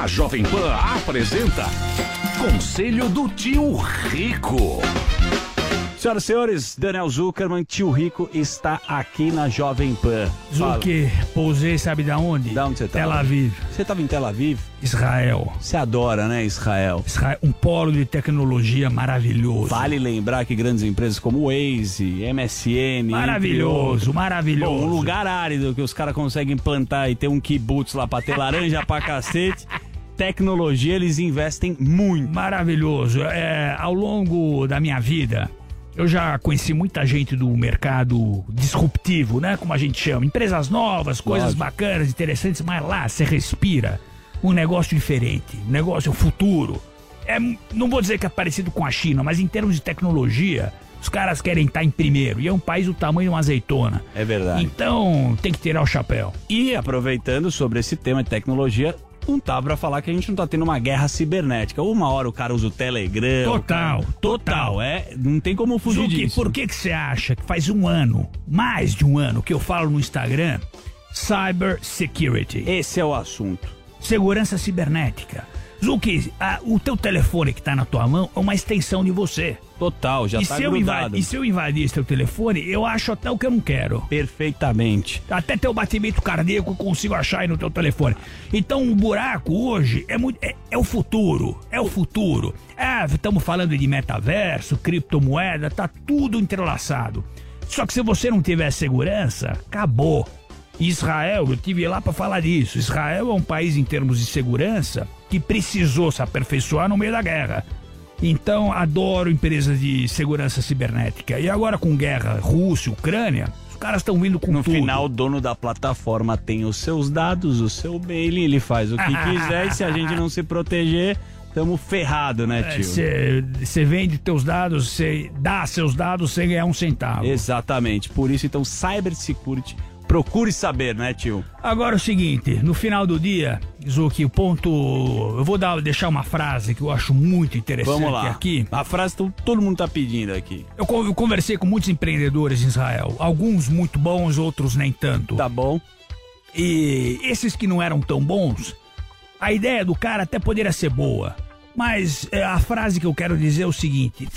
A Jovem Pan apresenta Conselho do Tio Rico. Senhoras e senhores, Daniel Zuckerman, tio Rico, está aqui na Jovem Pan. Zuki, pousei, sabe da onde? Da onde você tá? Tel Aviv. Você estava em Tel Aviv? Israel. Você adora, né, Israel? Israel, um polo de tecnologia maravilhoso. Vale lembrar que grandes empresas como Waze, MSN... Maravilhoso, maravilhoso. Bom, um lugar árido que os caras conseguem plantar e ter um kibutz lá pra ter laranja pra cacete. Tecnologia, eles investem muito. Maravilhoso. É, ao longo da minha vida, eu já conheci muita gente do mercado disruptivo, né? Como a gente chama. Empresas novas, coisas Lógico. bacanas, interessantes, mas lá você respira um negócio diferente, um negócio futuro. É, não vou dizer que é parecido com a China, mas em termos de tecnologia, os caras querem estar em primeiro. E é um país do tamanho de uma azeitona. É verdade. Então tem que tirar o chapéu. E aproveitando sobre esse tema de tecnologia, não tá pra falar que a gente não tá tendo uma guerra cibernética. Uma hora o cara usa o Telegram. Total, cara- total. É, não tem como fugir Zuki, disso. por que que você acha que faz um ano, mais de um ano, que eu falo no Instagram, Cyber Security? Esse é o assunto. Segurança cibernética. Zuki, a- o teu telefone que tá na tua mão é uma extensão de você. Total, já e tá se grudado. E se eu invadir esse teu telefone, eu acho até o que eu não quero. Perfeitamente. Até teu batimento cardíaco eu consigo achar aí no teu telefone. Então o buraco hoje é, muito, é, é o futuro. É o futuro. Ah, estamos falando de metaverso, criptomoeda, tá tudo entrelaçado. Só que se você não tiver segurança, acabou. Israel, eu tive lá para falar disso. Israel é um país em termos de segurança que precisou se aperfeiçoar no meio da guerra. Então, adoro empresas de segurança cibernética. E agora com guerra Rússia, Ucrânia, os caras estão vindo com No tudo. final, o dono da plataforma tem os seus dados, o seu mail, ele faz o que [LAUGHS] quiser e se a gente não se proteger, tamo ferrado, né, tio? Você vende teus dados, você dá seus dados sem ganhar um centavo. Exatamente. Por isso, então, cybersecurity, procure saber, né, tio? Agora é o seguinte, no final do dia, Zuki, o ponto. Eu vou dar, deixar uma frase que eu acho muito interessante Vamos lá. aqui. A frase que todo mundo tá pedindo aqui. Eu, eu conversei com muitos empreendedores em Israel. Alguns muito bons, outros nem tanto. Tá bom. E esses que não eram tão bons, a ideia do cara até poderia ser boa. Mas é, a frase que eu quero dizer é o seguinte: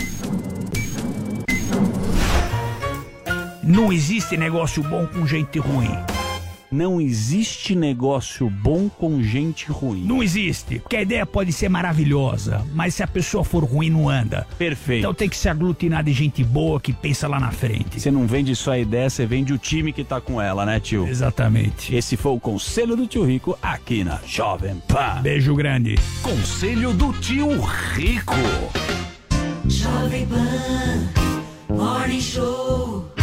Não existe negócio bom com gente ruim. Não existe negócio bom com gente ruim. Não existe. Porque a ideia pode ser maravilhosa, mas se a pessoa for ruim, não anda. Perfeito. Então tem que se aglutinar de gente boa que pensa lá na frente. Você não vende só a ideia, você vende o time que tá com ela, né, tio? Exatamente. Esse foi o conselho do tio Rico aqui na Jovem Pan. Beijo grande. Conselho do Tio Rico. Jovem Pan Morning Show.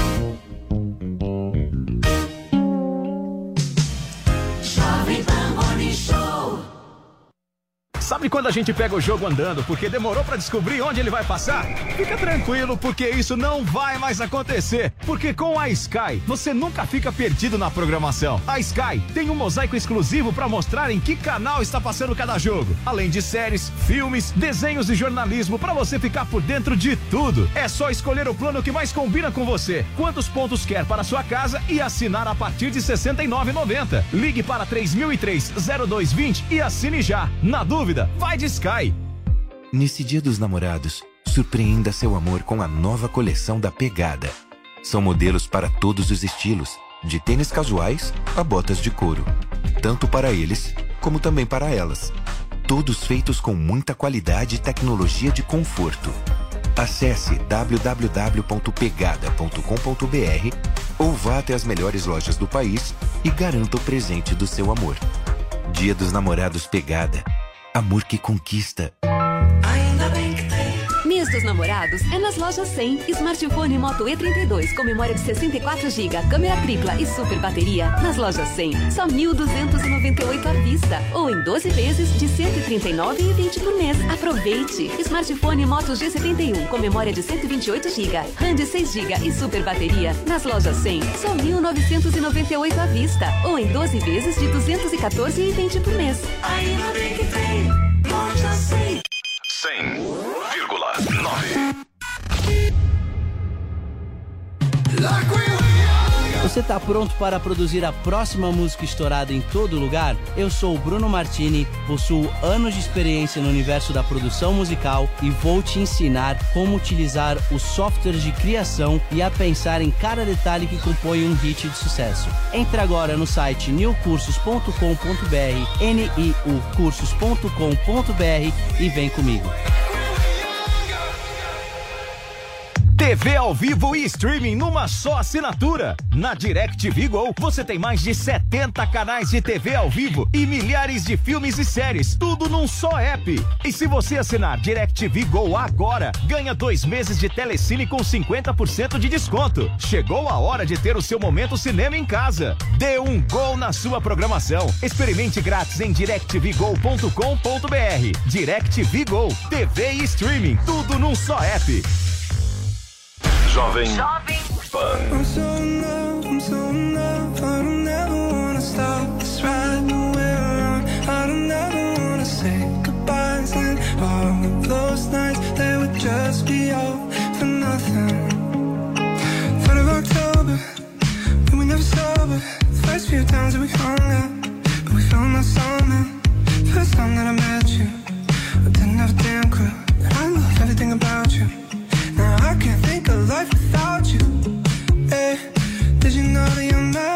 Sabe quando a gente pega o jogo andando porque demorou pra descobrir onde ele vai passar? Fica tranquilo, porque isso não vai mais acontecer. Porque com a Sky, você nunca fica perdido na programação. A Sky tem um mosaico exclusivo pra mostrar em que canal está passando cada jogo. Além de séries, filmes, desenhos e jornalismo pra você ficar por dentro de tudo. É só escolher o plano que mais combina com você. Quantos pontos quer para sua casa e assinar a partir de R$ 69,90. Ligue para 3003-0220 e assine já. Na dúvida, vai de Sky. Nesse dia dos namorados, Surpreenda seu amor com a nova coleção da Pegada. São modelos para todos os estilos, de tênis casuais a botas de couro. Tanto para eles, como também para elas. Todos feitos com muita qualidade e tecnologia de conforto. Acesse www.pegada.com.br ou vá até as melhores lojas do país e garanta o presente do seu amor. Dia dos Namorados Pegada. Amor que conquista. Ainda dos namorados é nas lojas 100. Smartphone Moto E32 com memória de 64 GB, câmera tripla e super bateria. Nas lojas 100, só 1.298 à vista. Ou em 12 vezes de 139,20 por mês. Aproveite! Smartphone Moto G71 com memória de 128 GB, RAM de 6 GB e super bateria. Nas lojas 100, só 1.998 à vista. Ou em 12 vezes de 214,20 por mês. Ainda bem que tem. Loja 100. 100,9. Você está pronto para produzir a próxima música estourada em todo lugar? Eu sou o Bruno Martini, possuo anos de experiência no universo da produção musical e vou te ensinar como utilizar os softwares de criação e a pensar em cada detalhe que compõe um hit de sucesso. Entre agora no site newcursos.com.br, niucursos.com.br e vem comigo. TV ao vivo e streaming numa só assinatura. Na DirecTV Go, você tem mais de 70 canais de TV ao vivo e milhares de filmes e séries, tudo num só app. E se você assinar DirecTV Go agora, ganha dois meses de telecine com 50% de desconto. Chegou a hora de ter o seu momento cinema em casa. Dê um gol na sua programação. Experimente grátis em directvgo.com.br. DirecTV Go, TV e streaming, tudo num só app. Jovem Pan. I'm so in love, I'm so in love. I don't ever wanna stop this ride way around. I don't ever wanna say goodbyes and all of those nights they would just be all for nothing. Third of October, we were never sober. The first few times that we hung out, but we found our summer. First time that I met you, I didn't have a damn clue that I love everything about you. Life without you. Hey, did you know that you're my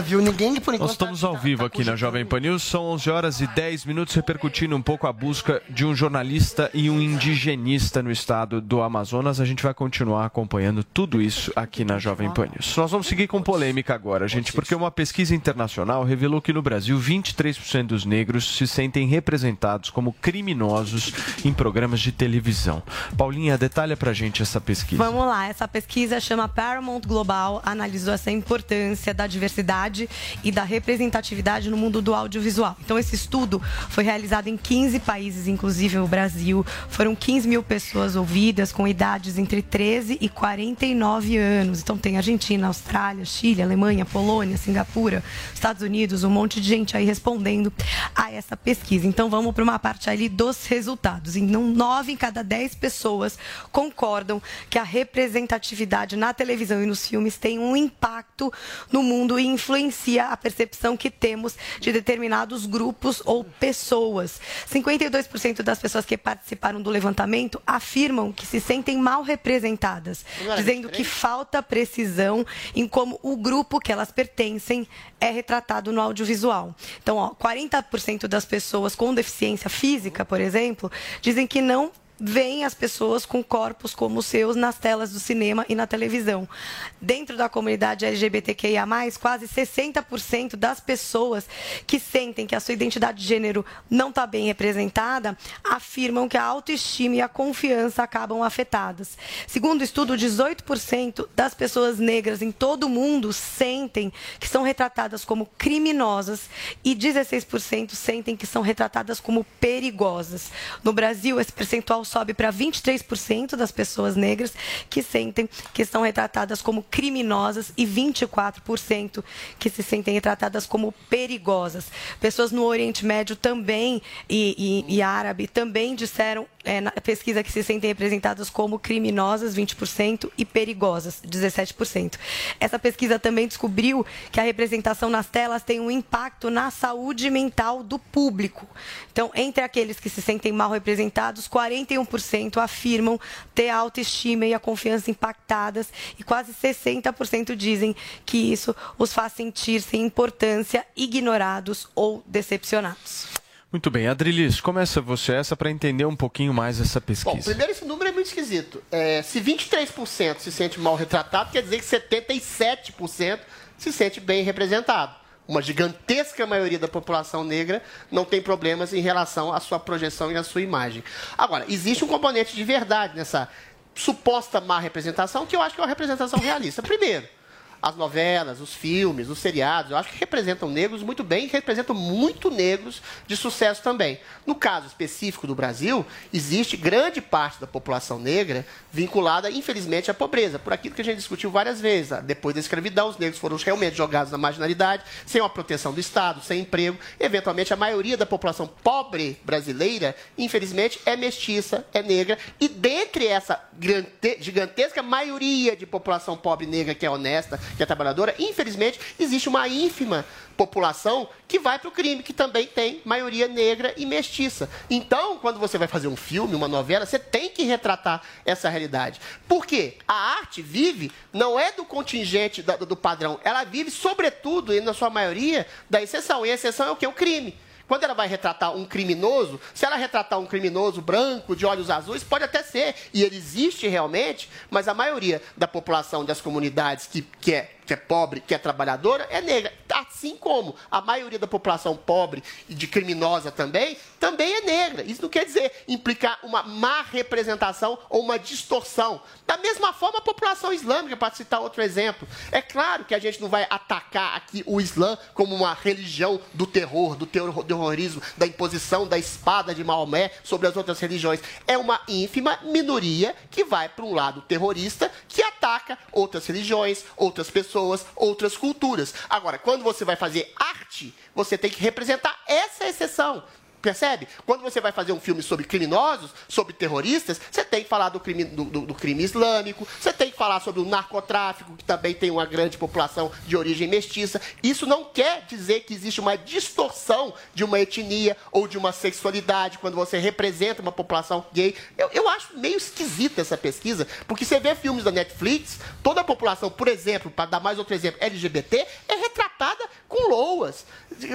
Viu? Ninguém por Nós estamos ao vivo aqui na Jovem Pan News, são 11 horas e 10 minutos, repercutindo um pouco a busca de um jornalista e um indigenista no estado do Amazonas. A gente vai continuar acompanhando tudo isso aqui na Jovem Pan News. Nós vamos seguir com polêmica agora, gente, porque uma pesquisa internacional revelou que no Brasil 23% dos negros se sentem representados como criminosos em programas de televisão. Paulinha, detalha pra gente essa pesquisa. Vamos lá, essa pesquisa chama Paramount Global, analisou essa importância da diversidade e da representatividade no mundo do audiovisual. Então, esse estudo foi realizado em 15 países, inclusive o Brasil. Foram 15 mil pessoas ouvidas com idades entre 13 e 49 anos. Então, tem Argentina, Austrália, Chile, Alemanha, Polônia, Singapura, Estados Unidos, um monte de gente aí respondendo a essa pesquisa. Então, vamos para uma parte ali dos resultados. Então, 9 em cada 10 pessoas concordam que a representatividade na televisão e nos filmes tem um impacto no mundo e influencia a percepção que temos de determinados grupos ou pessoas. 52% das pessoas que participaram do levantamento afirmam que se sentem mal representadas, dizendo que falta precisão em como o grupo que elas pertencem é retratado no audiovisual. Então, ó, 40% das pessoas com deficiência física, por exemplo, dizem que não veem as pessoas com corpos como os seus nas telas do cinema e na televisão. Dentro da comunidade LGBTQIA+, quase 60% das pessoas que sentem que a sua identidade de gênero não está bem representada afirmam que a autoestima e a confiança acabam afetadas. Segundo o estudo, 18% das pessoas negras em todo o mundo sentem que são retratadas como criminosas e 16% sentem que são retratadas como perigosas. No Brasil, esse percentual sobe para 23% das pessoas negras que sentem que são retratadas como criminosas e 24% que se sentem retratadas como perigosas. Pessoas no Oriente Médio também e, e, e árabe também disseram é, na pesquisa que se sentem representadas como criminosas, 20%, e perigosas, 17%. Essa pesquisa também descobriu que a representação nas telas tem um impacto na saúde mental do público. Então, entre aqueles que se sentem mal representados, 41% afirmam ter a autoestima e a confiança impactadas e quase 60% dizem que isso os faz sentir sem importância, ignorados ou decepcionados. Muito bem, Adrilis, começa você essa para entender um pouquinho mais essa pesquisa. Bom, primeiro esse número é muito esquisito. É, se 23% se sente mal retratado, quer dizer que 77% se sente bem representado. Uma gigantesca maioria da população negra não tem problemas em relação à sua projeção e à sua imagem. Agora, existe um componente de verdade nessa suposta má representação, que eu acho que é uma representação realista. Primeiro, as novelas, os filmes, os seriados, eu acho que representam negros muito bem representam muito negros de sucesso também. No caso específico do Brasil, existe grande parte da população negra vinculada, infelizmente, à pobreza, por aquilo que a gente discutiu várias vezes. Depois da escravidão, os negros foram realmente jogados na marginalidade, sem uma proteção do Estado, sem emprego. Eventualmente, a maioria da população pobre brasileira, infelizmente, é mestiça, é negra, e dentre essa gigantesca maioria de população pobre negra que é honesta, que é trabalhadora, infelizmente, existe uma ínfima população que vai para o crime, que também tem maioria negra e mestiça. Então, quando você vai fazer um filme, uma novela, você tem que retratar essa realidade. Por quê? A arte vive, não é do contingente do, do padrão, ela vive, sobretudo, e na sua maioria, da exceção. E a exceção é o que? O crime. Quando ela vai retratar um criminoso, se ela retratar um criminoso branco, de olhos azuis, pode até ser, e ele existe realmente, mas a maioria da população das comunidades que, que é que é pobre, que é trabalhadora, é negra. Assim como a maioria da população pobre e de criminosa também, também é negra. Isso não quer dizer implicar uma má representação ou uma distorção. Da mesma forma, a população islâmica, para citar outro exemplo. É claro que a gente não vai atacar aqui o Islã como uma religião do terror, do terrorismo, da imposição da espada de Maomé sobre as outras religiões. É uma ínfima minoria que vai para um lado terrorista que ataca outras religiões, outras pessoas pessoas, outras culturas. Agora, quando você vai fazer arte, você tem que representar essa exceção. Percebe? Quando você vai fazer um filme sobre criminosos, sobre terroristas, você tem que falar do crime, do, do, do crime islâmico, você tem que falar sobre o narcotráfico, que também tem uma grande população de origem mestiça. Isso não quer dizer que existe uma distorção de uma etnia ou de uma sexualidade quando você representa uma população gay. Eu, eu acho meio esquisita essa pesquisa, porque você vê filmes da Netflix, toda a população, por exemplo, para dar mais outro exemplo, LGBT, é retratada com loas,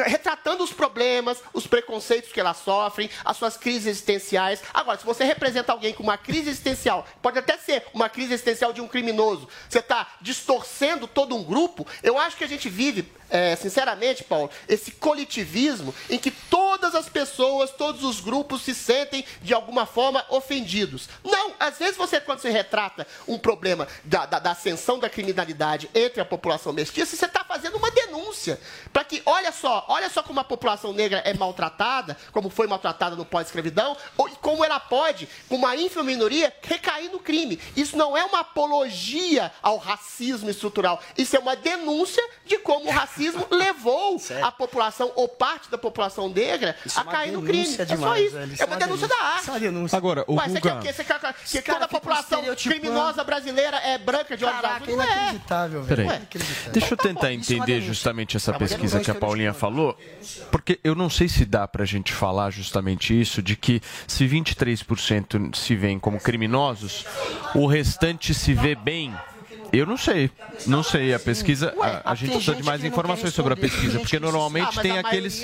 retratando os problemas, os preconceitos que elas sofrem, as suas crises existenciais. Agora, se você representa alguém com uma crise existencial, pode até ser uma crise existencial de um criminoso, você está distorcendo todo um grupo, eu acho que a gente vive, é, sinceramente, Paulo, esse coletivismo em que todas as pessoas, todos os grupos se sentem de alguma forma ofendidos. Não, às vezes você, quando você retrata um problema da, da, da ascensão da criminalidade entre a população mestiça, você está fazendo uma denúncia para que, olha só, olha só como a população negra é maltratada, como foi maltratada no pós-escravidão, ou- e como ela pode, com uma ínfima minoria, recair no crime. Isso não é uma apologia ao racismo estrutural, isso é uma denúncia de como o racismo [LAUGHS] levou a população ou parte da população negra Isso é a cair no crime. denúncia É só demais, isso. velho. Isso É é uma uma denúncia da denúncia. arte. Isso é uma denúncia. Agora, o Ué, você quer Guga- o quê? Você quer que toda a população criminosa brasileira é branca de olhos Caraca, azuis? Não é. inacreditável, velho. Peraí, Inacreditável. deixa eu tentar Isso é uma entender denúncia. justamente essa você pesquisa não que a Paulinha falou, porque eu não sei se dá pra gente falar justamente isso, de que se 23% se veem como criminosos, o restante se vê bem. Eu não sei, não sei. A pesquisa, a, a gente precisa de mais informações sobre a pesquisa, porque normalmente tem aqueles.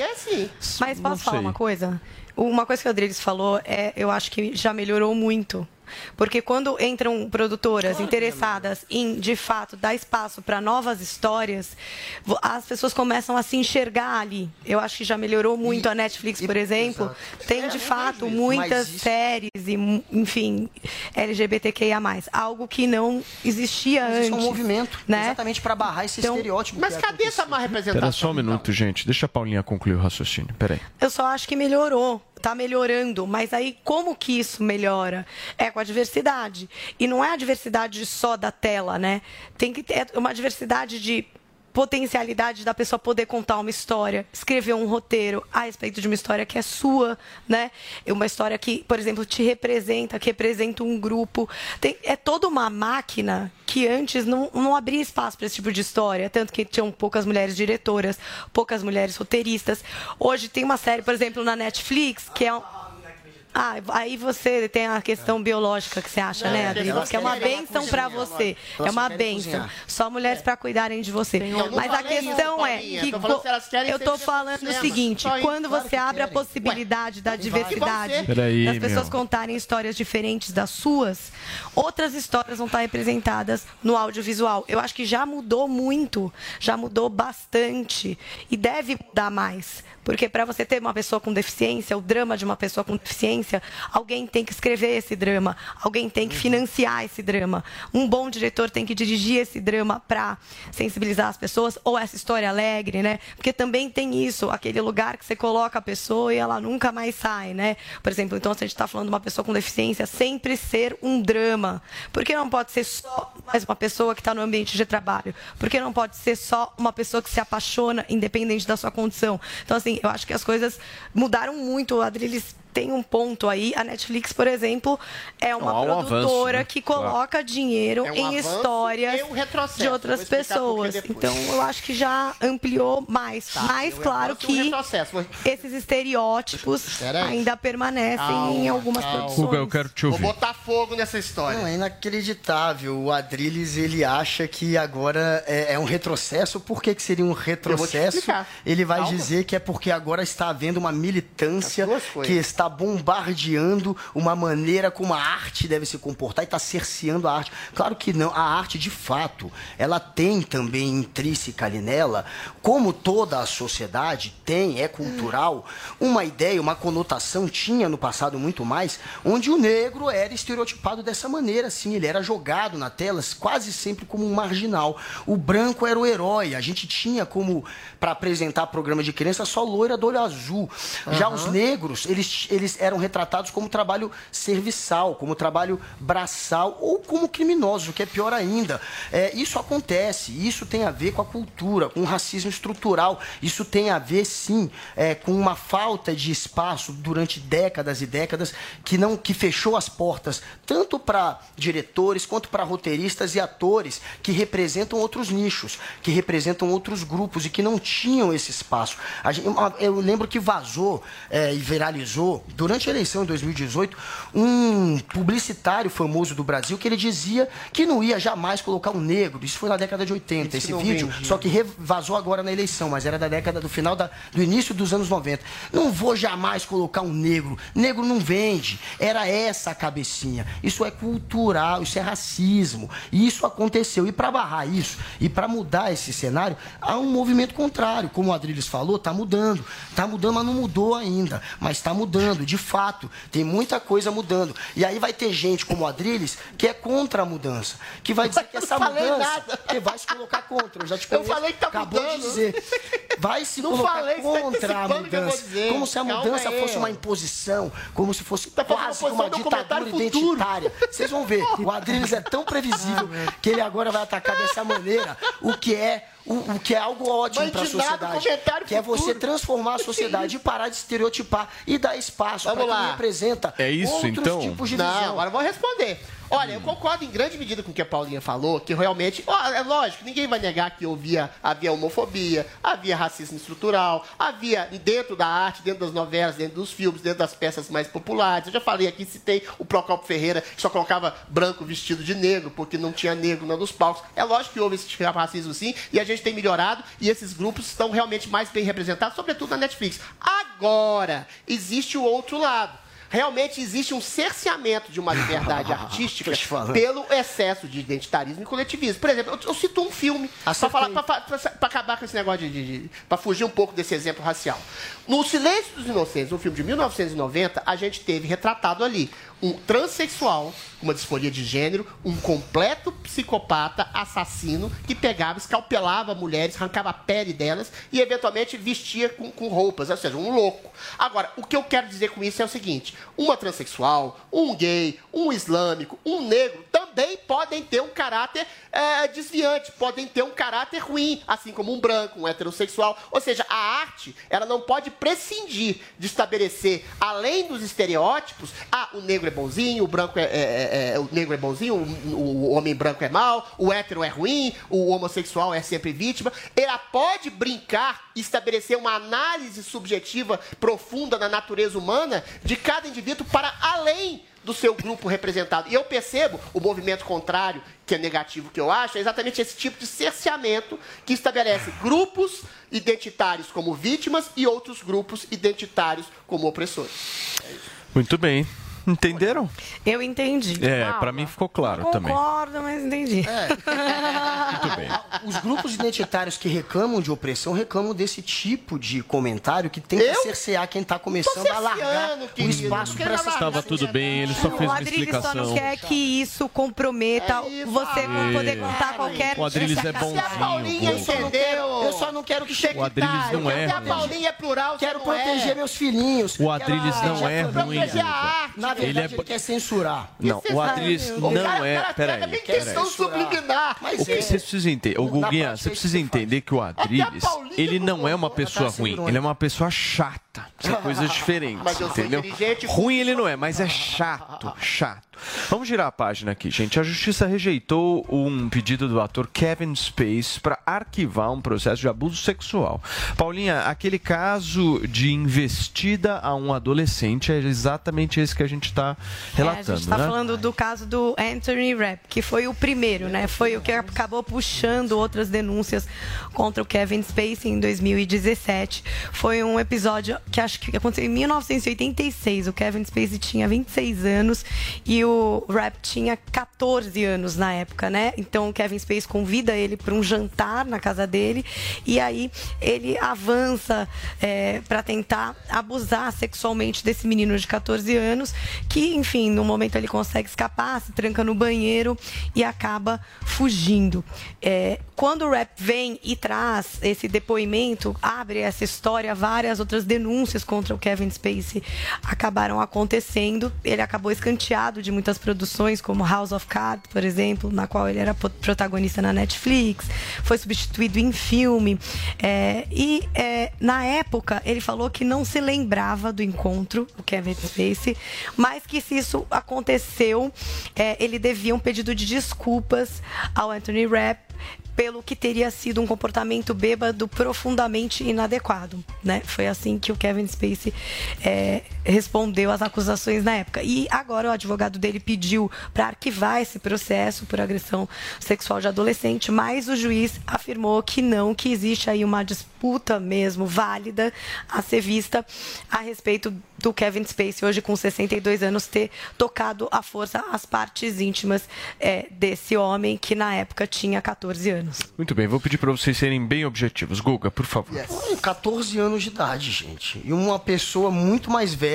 Mas Não posso falar sei. uma coisa? Uma coisa que o Rodrigues falou é, eu acho que já melhorou muito. Porque quando entram produtoras interessadas em, de fato, dar espaço para novas histórias, as pessoas começam a se enxergar ali. Eu acho que já melhorou muito. A Netflix, por exemplo, tem de fato muitas séries e, enfim, LGBTQIA+. Algo que não existia antes. isso é um movimento, né? exatamente para barrar esse Então, estereótipo. Mas que cadê essa má Espera representação? só um minuto, gente. Deixa a Paulinha concluir o raciocínio. Peraí. Eu só acho que melhorou, tá melhorando. Mas aí, como que isso melhora? É com a diversidade. E não é a diversidade só da tela, né? Tem que ter uma diversidade de potencialidade da pessoa poder contar uma história, escrever um roteiro a respeito de uma história que é sua, né? Uma história que, por exemplo, te representa, que representa um grupo. Tem- é toda uma máquina que antes não, não abria espaço para esse tipo de história, tanto que tinham poucas mulheres diretoras, poucas mulheres roteiristas. Hoje tem uma série, por exemplo, na Netflix, que é um, ah, aí você tem a questão biológica que você acha, né, Adri? elas Que é uma querem benção para você. Elas É uma benção. Só mulheres para cuidarem de você. Eu não Mas a questão é que Tô falando eu tô falando o seguinte, quando Claro você que abre a querem. possibilidade da Ué, diversidade, e você? Peraí, das pessoas meu. contarem histórias diferentes das suas, outras histórias vão estar representadas no audiovisual. Eu acho que já mudou muito, já mudou bastante e deve mudar mais. Porque para você ter uma pessoa com deficiência, o drama de uma pessoa com deficiência, alguém tem que escrever esse drama, alguém tem que financiar esse drama. Um bom diretor tem que dirigir esse drama para sensibilizar as pessoas, ou essa história alegre, né? Porque também tem isso, aquele lugar que você coloca a pessoa e ela nunca mais sai, né? Por exemplo, então se a gente está falando de uma pessoa com deficiência, sempre ser um drama. Porque não pode ser só mais uma pessoa que está no ambiente de trabalho? Porque não pode ser só uma pessoa que se apaixona, independente da sua condição? Então, assim, eu acho que as coisas mudaram muito. O Adriles tem um ponto aí. A Netflix, por exemplo, é uma Não, há um avanço, produtora né? que Claro. coloca dinheiro É um em avanço histórias e um de outras Vou pessoas. Então, eu acho que já ampliou mais. Mas, um claro avanço que esses estereótipos ainda permanecem em algumas produções. Guga, eu quero te Vou ouvir. botar fogo nessa história. Não, é inacreditável. O Adrilles, ele acha que agora é, é um retrocesso. Por que, que seria um retrocesso? Ele vai Calma. dizer que é porque agora está havendo uma militância que está bombardeando uma maneira como a arte deve se comportar e está cerceando a arte. Claro que não. A arte, de fato, ela tem também intrínseca ali nela, como toda a sociedade tem, é cultural, uma ideia, uma conotação, tinha no passado muito mais, onde o negro era estereotipado dessa maneira, assim, ele era jogado na tela quase sempre como um marginal. O branco era o herói, a gente tinha como, para apresentar programa de criança, só loira do olho azul. Já os negros, eles, eles eram retratados como trabalho serviçal, como trabalho braçal ou como criminosos, o que é pior ainda. É, isso acontece, isso tem a ver com a cultura, com o racismo estrutural, isso tem a ver, sim, é, com uma falta de espaço durante décadas e décadas que não que fechou as portas tanto para diretores quanto para roteiristas e atores que representam outros nichos, que representam outros grupos e que não tinham esse espaço. Gente- Eu lembro que vazou é, e viralizou durante a eleição em 2018, um publicitário famoso do Brasil que ele dizia que não ia jamais colocar um negro. Isso foi na década de 80, Disse esse vídeo, vendia. só que vazou agora na eleição, mas era da década do final da- do início dos anos 90. Não vou jamais colocar um negro. Negro não vende. Era essa a cabecinha. Isso é cultural, isso é racismo. E isso aconteceu. E para barrar isso e para mudar esse cenário, há um movimento contrário. Como o Adriles falou, está mudando. Está mudando, mas não mudou ainda. Mas está mudando, de fato. Tem muita coisa mudando. E aí vai ter gente como o Adriles que é contra a mudança. Que vai dizer que essa mudança. nada. Que vai se colocar contra. Eu já te Eu conheço. falei que tá Acabou mudando. de dizer. Vai se Não colocar falei, tá contra a eu mudança. Como se a Calma mudança aí. fosse uma imposição, como se fosse fazendo quase uma ditadura futuro. identitária. Vocês vão ver, o Adriles é tão [LAUGHS] previsível que ele agora vai atacar dessa maneira o que é o, o que é algo ótimo para a sociedade, comentário que é futuro. você transformar a sociedade e parar de estereotipar e dar espaço para quem representa É isso, outros então? tipos de Não, visão. agora eu vou responder. Olha, eu concordo em grande medida com o que a Paulinha falou, que realmente, ó, é lógico, ninguém vai negar que havia, havia homofobia, havia racismo estrutural, havia dentro da arte, dentro das novelas, dentro dos filmes, dentro das peças mais populares. Eu já falei aqui, citei o Procopio Ferreira, que só colocava branco vestido de negro, porque não tinha negro nos palcos. É lógico que houve esse tipo de racismo sim, e a gente tem melhorado, e esses grupos estão realmente mais bem representados, sobretudo na Netflix. Agora, existe o outro lado. Realmente existe um cerceamento de uma [LAUGHS] liberdade artística pelo excesso de identitarismo e coletivismo. Por exemplo, eu, eu cito um filme para Acertei. acabar com esse negócio de, de, de para fugir um pouco desse exemplo racial. No Silêncio dos Inocentes, um filme de 1990, a gente teve retratado ali um transexual uma disforia de gênero, um completo psicopata assassino que pegava, escalpelava mulheres, arrancava a pele delas e eventualmente vestia com, com roupas, ou seja, um louco. Agora, o que eu quero dizer com isso é o seguinte: uma transexual, um gay, um islâmico, um negro também podem ter um caráter eh, desviante, podem ter um caráter ruim, assim como um branco, um heterossexual. Ou seja, a arte ela não pode prescindir de estabelecer, além dos estereótipos, ah, o negro é bonzinho, o branco é, é- é- é- o negro é bonzinho, o, o homem branco é mau, o hétero é ruim, o homossexual é sempre vítima. Ela pode brincar estabelecer uma análise subjetiva profunda da natureza humana de cada indivíduo para além do seu grupo representado. E eu percebo o movimento contrário, que é negativo que eu acho, é exatamente esse tipo de cerceamento que estabelece grupos identitários como vítimas e outros grupos identitários como opressores. Muito bem. Entenderam? Eu entendi. É, pra mim ficou claro também. Concordo, mas entendi. [LAUGHS] Muito bem. Os grupos identitários que reclamam de opressão reclamam desse tipo de comentário que tem que Eu? cercear quem está começando a largar cerceando, o querido. espaço para quero essas largar. Tava tudo bem, ele só fez o uma Adriles só não explicação. quer que isso comprometa você É. poder contar qualquer... O Adriles é Se a bonzinho. Paulinha pô. entendeu. Eu só não quero que chegue O Adriles não é Se a ruim. Paulinha é plural, Quero não proteger é. meus filhinhos. O Adriles não é proteger ruim, a Proteger a arte. Na verdade, Ele ele, é- quer censurar. Não, o O não é. Peraí. peraí. questão subliminar. Mas O que é. vocês precisam entender? O Guguinha, você é precisa entender que o Adriles, Paulinha ele não é uma pessoa ruim, ele é uma pessoa chata. São [LAUGHS] coisas diferentes, Mas eu sou entendeu? Ruim ele não é, mas é [LAUGHS] chato, chato. Vamos girar a página aqui, gente. A justiça rejeitou um pedido do ator Kevin Space para arquivar um processo de abuso sexual. Paulinha, aquele caso de investida a um adolescente é exatamente esse que a gente está É, a relatando, gente está né? falando do caso do Anthony Rapp, que foi o primeiro, né? Foi o que acabou puxando outras denúncias contra o Kevin Spacey em 2017. Foi um episódio que acho que aconteceu em 1986. O Kevin Spacey tinha 26 anos e o Rapp tinha 14 anos na época, né? Então o Kevin Spacey convida ele para um jantar na casa dele e aí ele avança para tentar abusar sexualmente desse menino de 14 anos, que, enfim, no momento ele consegue escapar, se tranca no banheiro e acaba fugindo. É, quando o Rap vem e traz esse depoimento, abre essa história, várias outras denúncias contra o Kevin Spacey acabaram acontecendo. Ele acabou escanteado de muitas produções, como House of Cards, por exemplo, na qual ele era protagonista na Netflix, foi substituído em filme. É, e é, na época ele falou que não se lembrava do encontro, o Kevin Spacey, mas que se isso aconteceu, é, ele devia um pedido de desculpas ao Anthony Rapp pelo que teria sido um comportamento bêbado profundamente inadequado, né? Foi assim que o Kevin Spacey é, respondeu às acusações na época. E agora o advogado dele pediu para arquivar esse processo por agressão sexual de adolescente, mas o juiz afirmou que não, que existe aí uma disputa mesmo válida a ser vista a respeito do Kevin Spacey, hoje com 62 anos, ter tocado à força as partes íntimas é, desse homem que na época tinha 14 anos. Muito bem, vou pedir para vocês serem bem objetivos. Guga, por favor. Hum, 14 anos de idade, gente. E uma pessoa muito mais velha,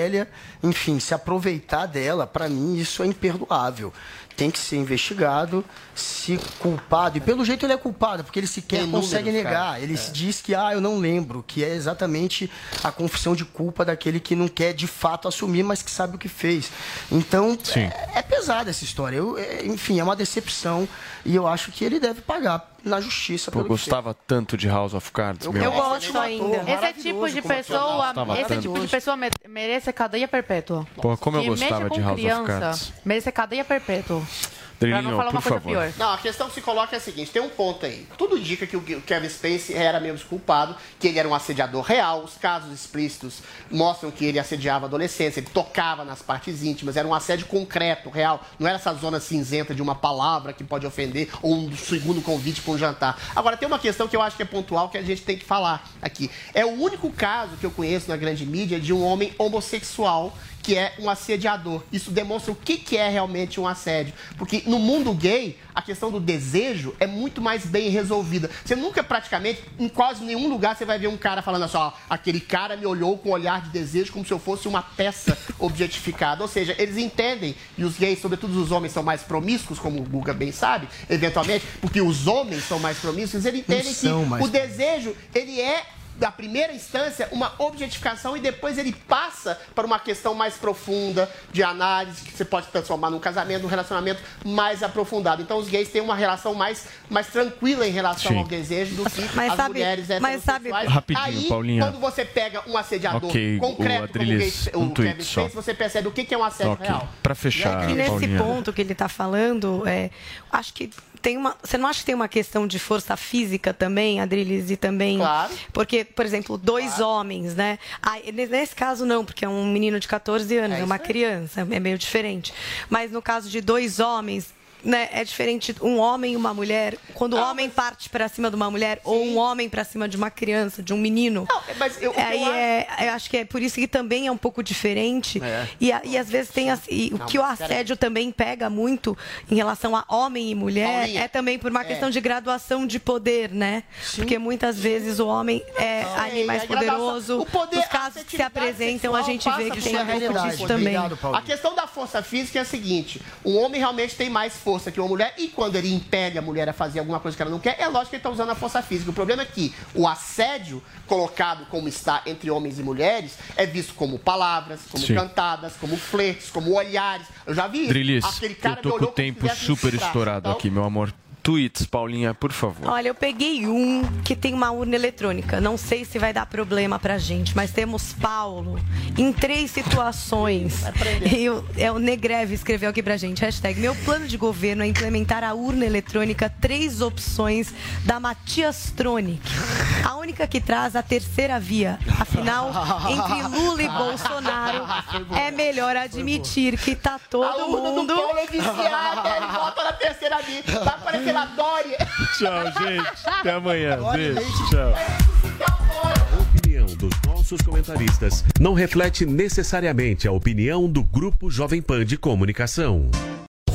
enfim, se aproveitar dela, pra mim isso é imperdoável. Tem que ser investigado, se culpado. E pelo jeito ele é culpado, porque ele sequer Tem consegue números, negar. cara. Ele É. se diz que, ah, eu não lembro, que é exatamente a confissão de culpa daquele que não quer de fato assumir, mas que sabe o que fez. Então, é, é pesada essa história. Eu, é, enfim, é uma decepção. E eu acho que ele deve pagar na justiça Pô, pelo que fez. gostava tanto de House of Cards, meu. Eu gosto ainda. Esse tipo de pessoa, esse tanto. tipo de pessoa me- merece cadeia perpétua. Pô, como eu gostava de House of criança, Cards. Merece cadeia perpétua. Pra não falar uma coisa favor. pior. Não, a questão que se coloca é a seguinte: tem um ponto aí. Tudo indica que o Kevin Spacey era mesmo culpado, que ele era um assediador real. Os casos explícitos mostram que ele assediava adolescentes, ele tocava nas partes íntimas, era um assédio concreto, real. Não era essa zona cinzenta de uma palavra que pode ofender ou um segundo convite para um jantar. Agora, tem uma questão que eu acho que é pontual que a gente tem que falar aqui. É o único caso que eu conheço na grande mídia de um homem homossexual que é um assediador. Isso demonstra o que, que é realmente um assédio. Porque no mundo gay, a questão do desejo é muito mais bem resolvida. Você nunca, praticamente, em quase nenhum lugar, você vai ver um cara falando assim, ó, aquele cara me olhou com um olhar de desejo como se eu fosse uma peça [LAUGHS] objetificada. Ou seja, eles entendem, e os gays, sobretudo os homens, são mais promíscuos, como o Guga bem sabe, eventualmente, porque os homens são mais promíscuos, eles entendem que o desejo, ele é da primeira instância, uma objetificação e depois ele passa para uma questão mais profunda de análise, que você pode transformar num casamento, num relacionamento mais aprofundado. Então, os gays têm uma relação mais, mais tranquila em relação Sim. ao desejo do que Mas as sabe- mulheres mas sabe-. Rapidinho, Aí, Paulinha. quando você pega um assediador Ok, o concreto como o, Adriles, gay, um o tweet Kevin só. Spacey, você percebe o que é um assédio Ok. real. Pra fechar, E nesse Paulinha. ponto que ele está falando, é, acho que tem uma. Você não acha que tem uma questão de força física também, Adriles, e também. Claro. Porque, por exemplo, dois homens, né? Ah, nesse caso, não, porque é um menino de 14 anos, é, uma criança, é meio diferente. Mas no caso de dois homens. Né, é diferente um homem e uma mulher. Quando o homem parte para cima de uma mulher, ou um homem para cima de uma criança, de um menino. mas eu, o aí eu é, eu acho que é por isso que também é um pouco diferente. É. E, a- e às vezes tem as- e o Não, que o mas assédio também pega muito em relação a homem e mulher Paulinha, é também por uma é. questão de graduação de poder, né? Porque muitas vezes o homem é ali mais a gradação- poderoso. o poder, Os casos que se apresentam, a gente vê que tem uma a ver com realidade. isso também. A questão da força física é a seguinte: um homem realmente tem mais força que uma mulher, e quando ele impele a mulher a fazer alguma coisa que ela não quer, é lógico que ele está usando a força física. O problema é que o assédio colocado como está entre homens e mulheres é visto como palavras, como Sim. cantadas, como flertes, como olhares. Eu já vi Drilis, aquele cara eu tô com o tempo super estourado Então, aqui, meu amor. Tweets, Paulinha, por favor. Olha, eu peguei um que tem uma urna eletrônica. Não sei se vai dar problema pra gente, mas temos Paulo em três situações. E o, é o Negreve escreveu aqui pra gente. Hashtag, meu plano de governo é implementar a urna eletrônica três opções da Matias Tronic. A única que traz a terceira via. Afinal, [LAUGHS] entre Lula e Bolsonaro, [LAUGHS] é melhor admitir que tá todo A urna mundo... do Paulo é viciada, ele volta na terceira via. Vai aparecer na Dória. [LAUGHS] Tchau, gente. Até amanhã. Beijo. Tchau. A opinião dos nossos comentaristas não reflete necessariamente a opinião do Grupo Jovem Pan de Comunicação.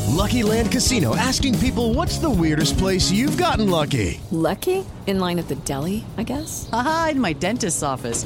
Lucky Land Casino asking people what's the weirdest place you've gotten lucky? Lucky? In line at the deli, I guess? Aha, in my dentist's office.